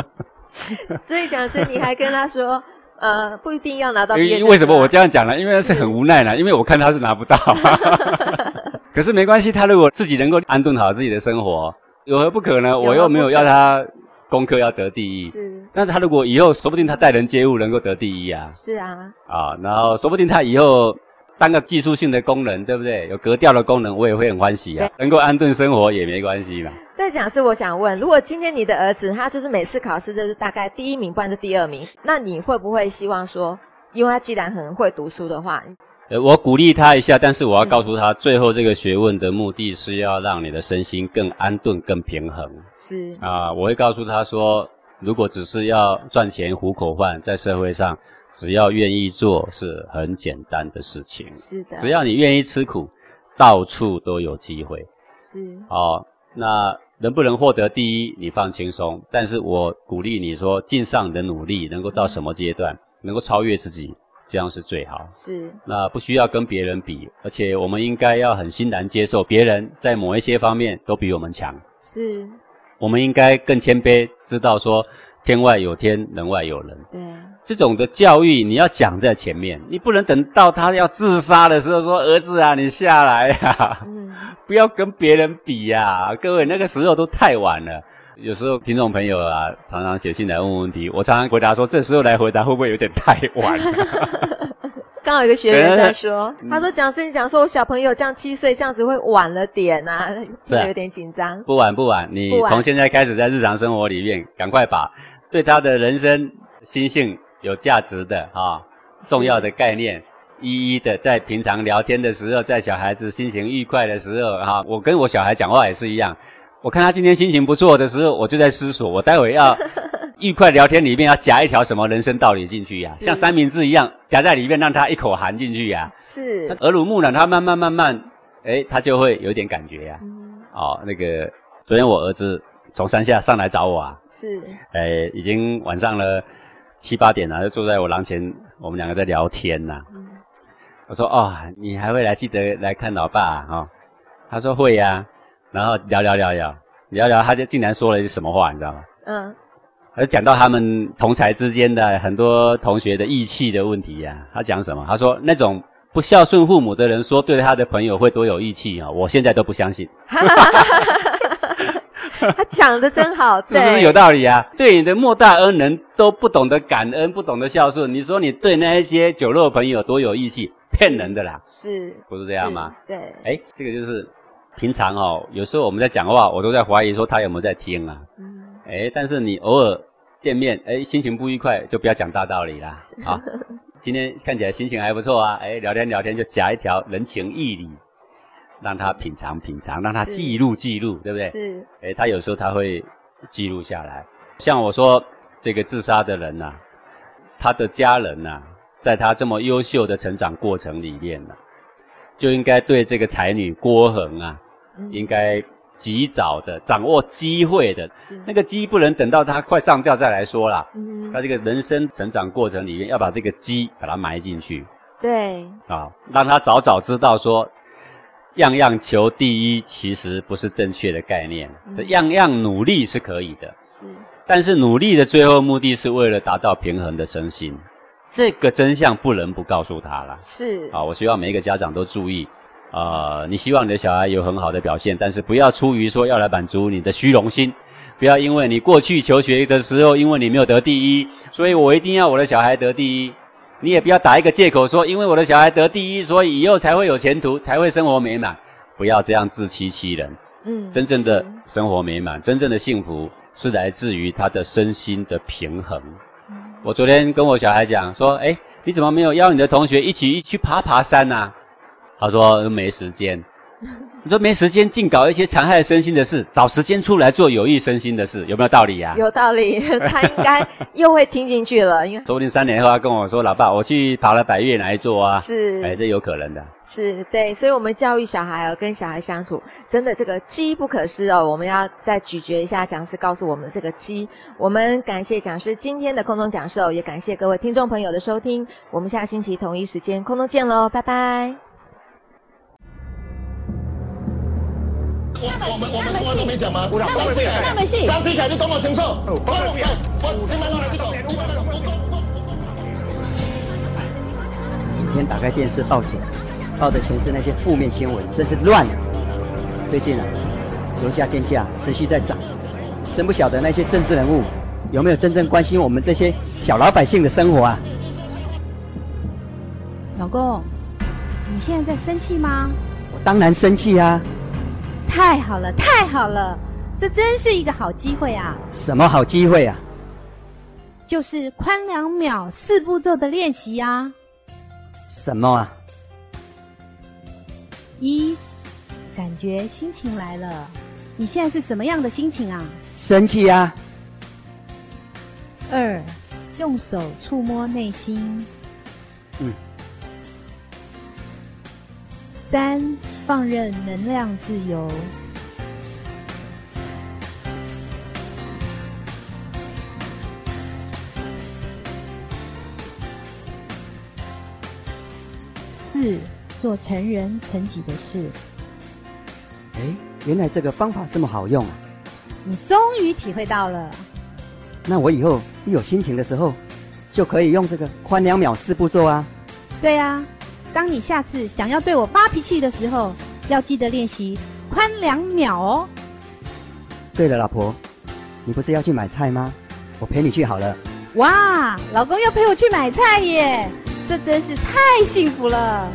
(laughs) 所以讲，所以你还跟他说。呃，不一定要拿到毕业证。因为为什么我这样讲呢？因为那是很无奈呢，因为我看他是拿不到。(laughs) 可是没关系，他如果自己能够安顿好自己的生活，有何不可呢？我又没有要他功课要得第一。是。那他如果以后说不定他待人接物能够得第一啊。是啊。啊，然后说不定他以后。当个技术性的工人，对不对？有格调的工人，我也会很欢喜啊。能够安顿生活也没关系啦。但讲师，我想问，如果今天你的儿子他就是每次考试就是大概第一名，不然就第二名，那你会不会希望说，因为他既然很会读书的话，呃，我鼓励他一下，但是我要告诉他，最后这个学问的目的是要让你的身心更安顿、更平衡。是啊，我会告诉他说，如果只是要赚钱糊口饭，在社会上。只要愿意做，是很简单的事情。是的，只要你愿意吃苦，到处都有机会。是。哦，那能不能获得第一，你放轻松。但是我鼓励你说，尽上你的努力，能够到什么阶段，能够超越自己，这样是最好。是。那不需要跟别人比，而且我们应该要很欣然接受别人在某一些方面都比我们强。是。我们应该更谦卑，知道说天外有天，人外有人。对。这种的教育你要讲在前面，你不能等到他要自杀的时候说：“儿子啊，你下来呀，嗯，(laughs) 不要跟别人比呀。”各位，那个时候都太晚了。有时候听众朋友啊，常常写信来问问题，我常常回答说，这时候来回答会不会有点太晚？(laughs) 刚好有个学员在说，(laughs) 他说讲师你讲说我小朋友这样七岁这样子会晚了点啊，有点紧张。不晚不晚，你从现在开始在日常生活里面，赶快把对他的人生心性有价值的啊重要的概念。一一的在平常聊天的时候，在小孩子心情愉快的时候，哈，我跟我小孩讲话也是一样。我看他今天心情不错的时候，我就在思索，我待会要 (laughs) 愉快聊天里面要夹一条什么人生道理进去呀、啊？像三明治一样夹在里面，让他一口含进去呀、啊？是耳濡目染，他慢慢慢慢，诶他就会有点感觉呀、啊。嗯、哦，那个昨天我儿子从山下上来找我啊，是，诶已经晚上了七八点了，就坐在我廊前，我们两个在聊天呐、啊。嗯我说哦，你还会来记得来看老爸啊、哦？他说会呀、啊，然后聊聊聊聊聊聊，他就竟然说了一句什么话，你知道吗？嗯，他就讲到他们同才之间的很多同学的义气的问题呀、啊。他讲什么？他说那种不孝顺父母的人说对他的朋友会多有义气啊，我现在都不相信。(laughs) (laughs) (laughs) 他讲的真好，(laughs) 是不是有道理啊？对你的莫大恩人都不懂得感恩，不懂得孝顺，你说你对那一些酒肉朋友多有义气？骗人的啦，是，不是这样吗？对，哎，这个就是平常哦，有时候我们在讲话，我都在怀疑说他有没有在听啊。嗯，哎，但是你偶尔见面，哎，心情不愉快，就不要讲大道理啦。啊，今天看起来心情还不错啊，哎，聊天聊天就夹一条人情义理，让他品尝品尝，让他记录记录，对不对？是，哎，他有时候他会记录下来。像我说这个自杀的人呐，他的家人呐。在他这么优秀的成长过程里面呢，就应该对这个才女郭恒啊，嗯、应该及早的掌握机会的。是那个机不能等到他快上吊再来说啦。嗯，他这个人生成长过程里面要把这个机把它埋进去。对。啊，让他早早知道说，样样求第一其实不是正确的概念。嗯、样样努力是可以的。是。但是努力的最后目的是为了达到平衡的身心。这个真相不能不告诉他了。是啊，我希望每一个家长都注意。呃，你希望你的小孩有很好的表现，但是不要出于说要来满足你的虚荣心，不要因为你过去求学的时候，因为你没有得第一，所以我一定要我的小孩得第一。你也不要打一个借口说，因为我的小孩得第一，所以以后才会有前途，才会生活美满。不要这样自欺欺人。嗯，真正的生活美满，真正的幸福是来自于他的身心的平衡。我昨天跟我小孩讲说，哎，你怎么没有邀你的同学一起去爬爬山呐、啊？他说没时间。(laughs) (laughs) 你说没时间，净搞一些残害身心的事，找时间出来做有益身心的事，有没有道理呀、啊？有道理，(laughs) 他应该又会听进去了。因为说不定三年后他跟我说：“老爸，我去爬了百岳来做啊？”是，哎，这有可能的。是对，所以，我们教育小孩哦，跟小孩相处，真的这个机不可失哦。我们要再咀嚼一下讲师告诉我们的这个机。我们感谢讲师今天的空中讲授，也感谢各位听众朋友的收听。我们下星期同一时间空中见喽，拜拜。我们我们我都没讲吗？那么细，那么细，张志凯就懂我承受。我我我今天打开电视报纸，报的全是那些负面新闻，真是乱。最近啊，油价电价持续在涨，真不晓得那些政治人物有没有真正关心我们这些小老百姓的生活啊？老公，你现在在生气吗？我当然生气啊。太好了，太好了，这真是一个好机会啊！什么好机会啊？就是宽两秒四步骤的练习啊！什么啊？一，感觉心情来了，你现在是什么样的心情啊？生气啊！二，用手触摸内心。嗯。三。放任能量自由。四，做成人成己的事。哎，原来这个方法这么好用啊！你终于体会到了。那我以后一有心情的时候，就可以用这个宽两秒四步骤啊。对啊。当你下次想要对我发脾气的时候，要记得练习宽两秒哦。对了，老婆，你不是要去买菜吗？我陪你去好了。哇，老公要陪我去买菜耶，这真是太幸福了。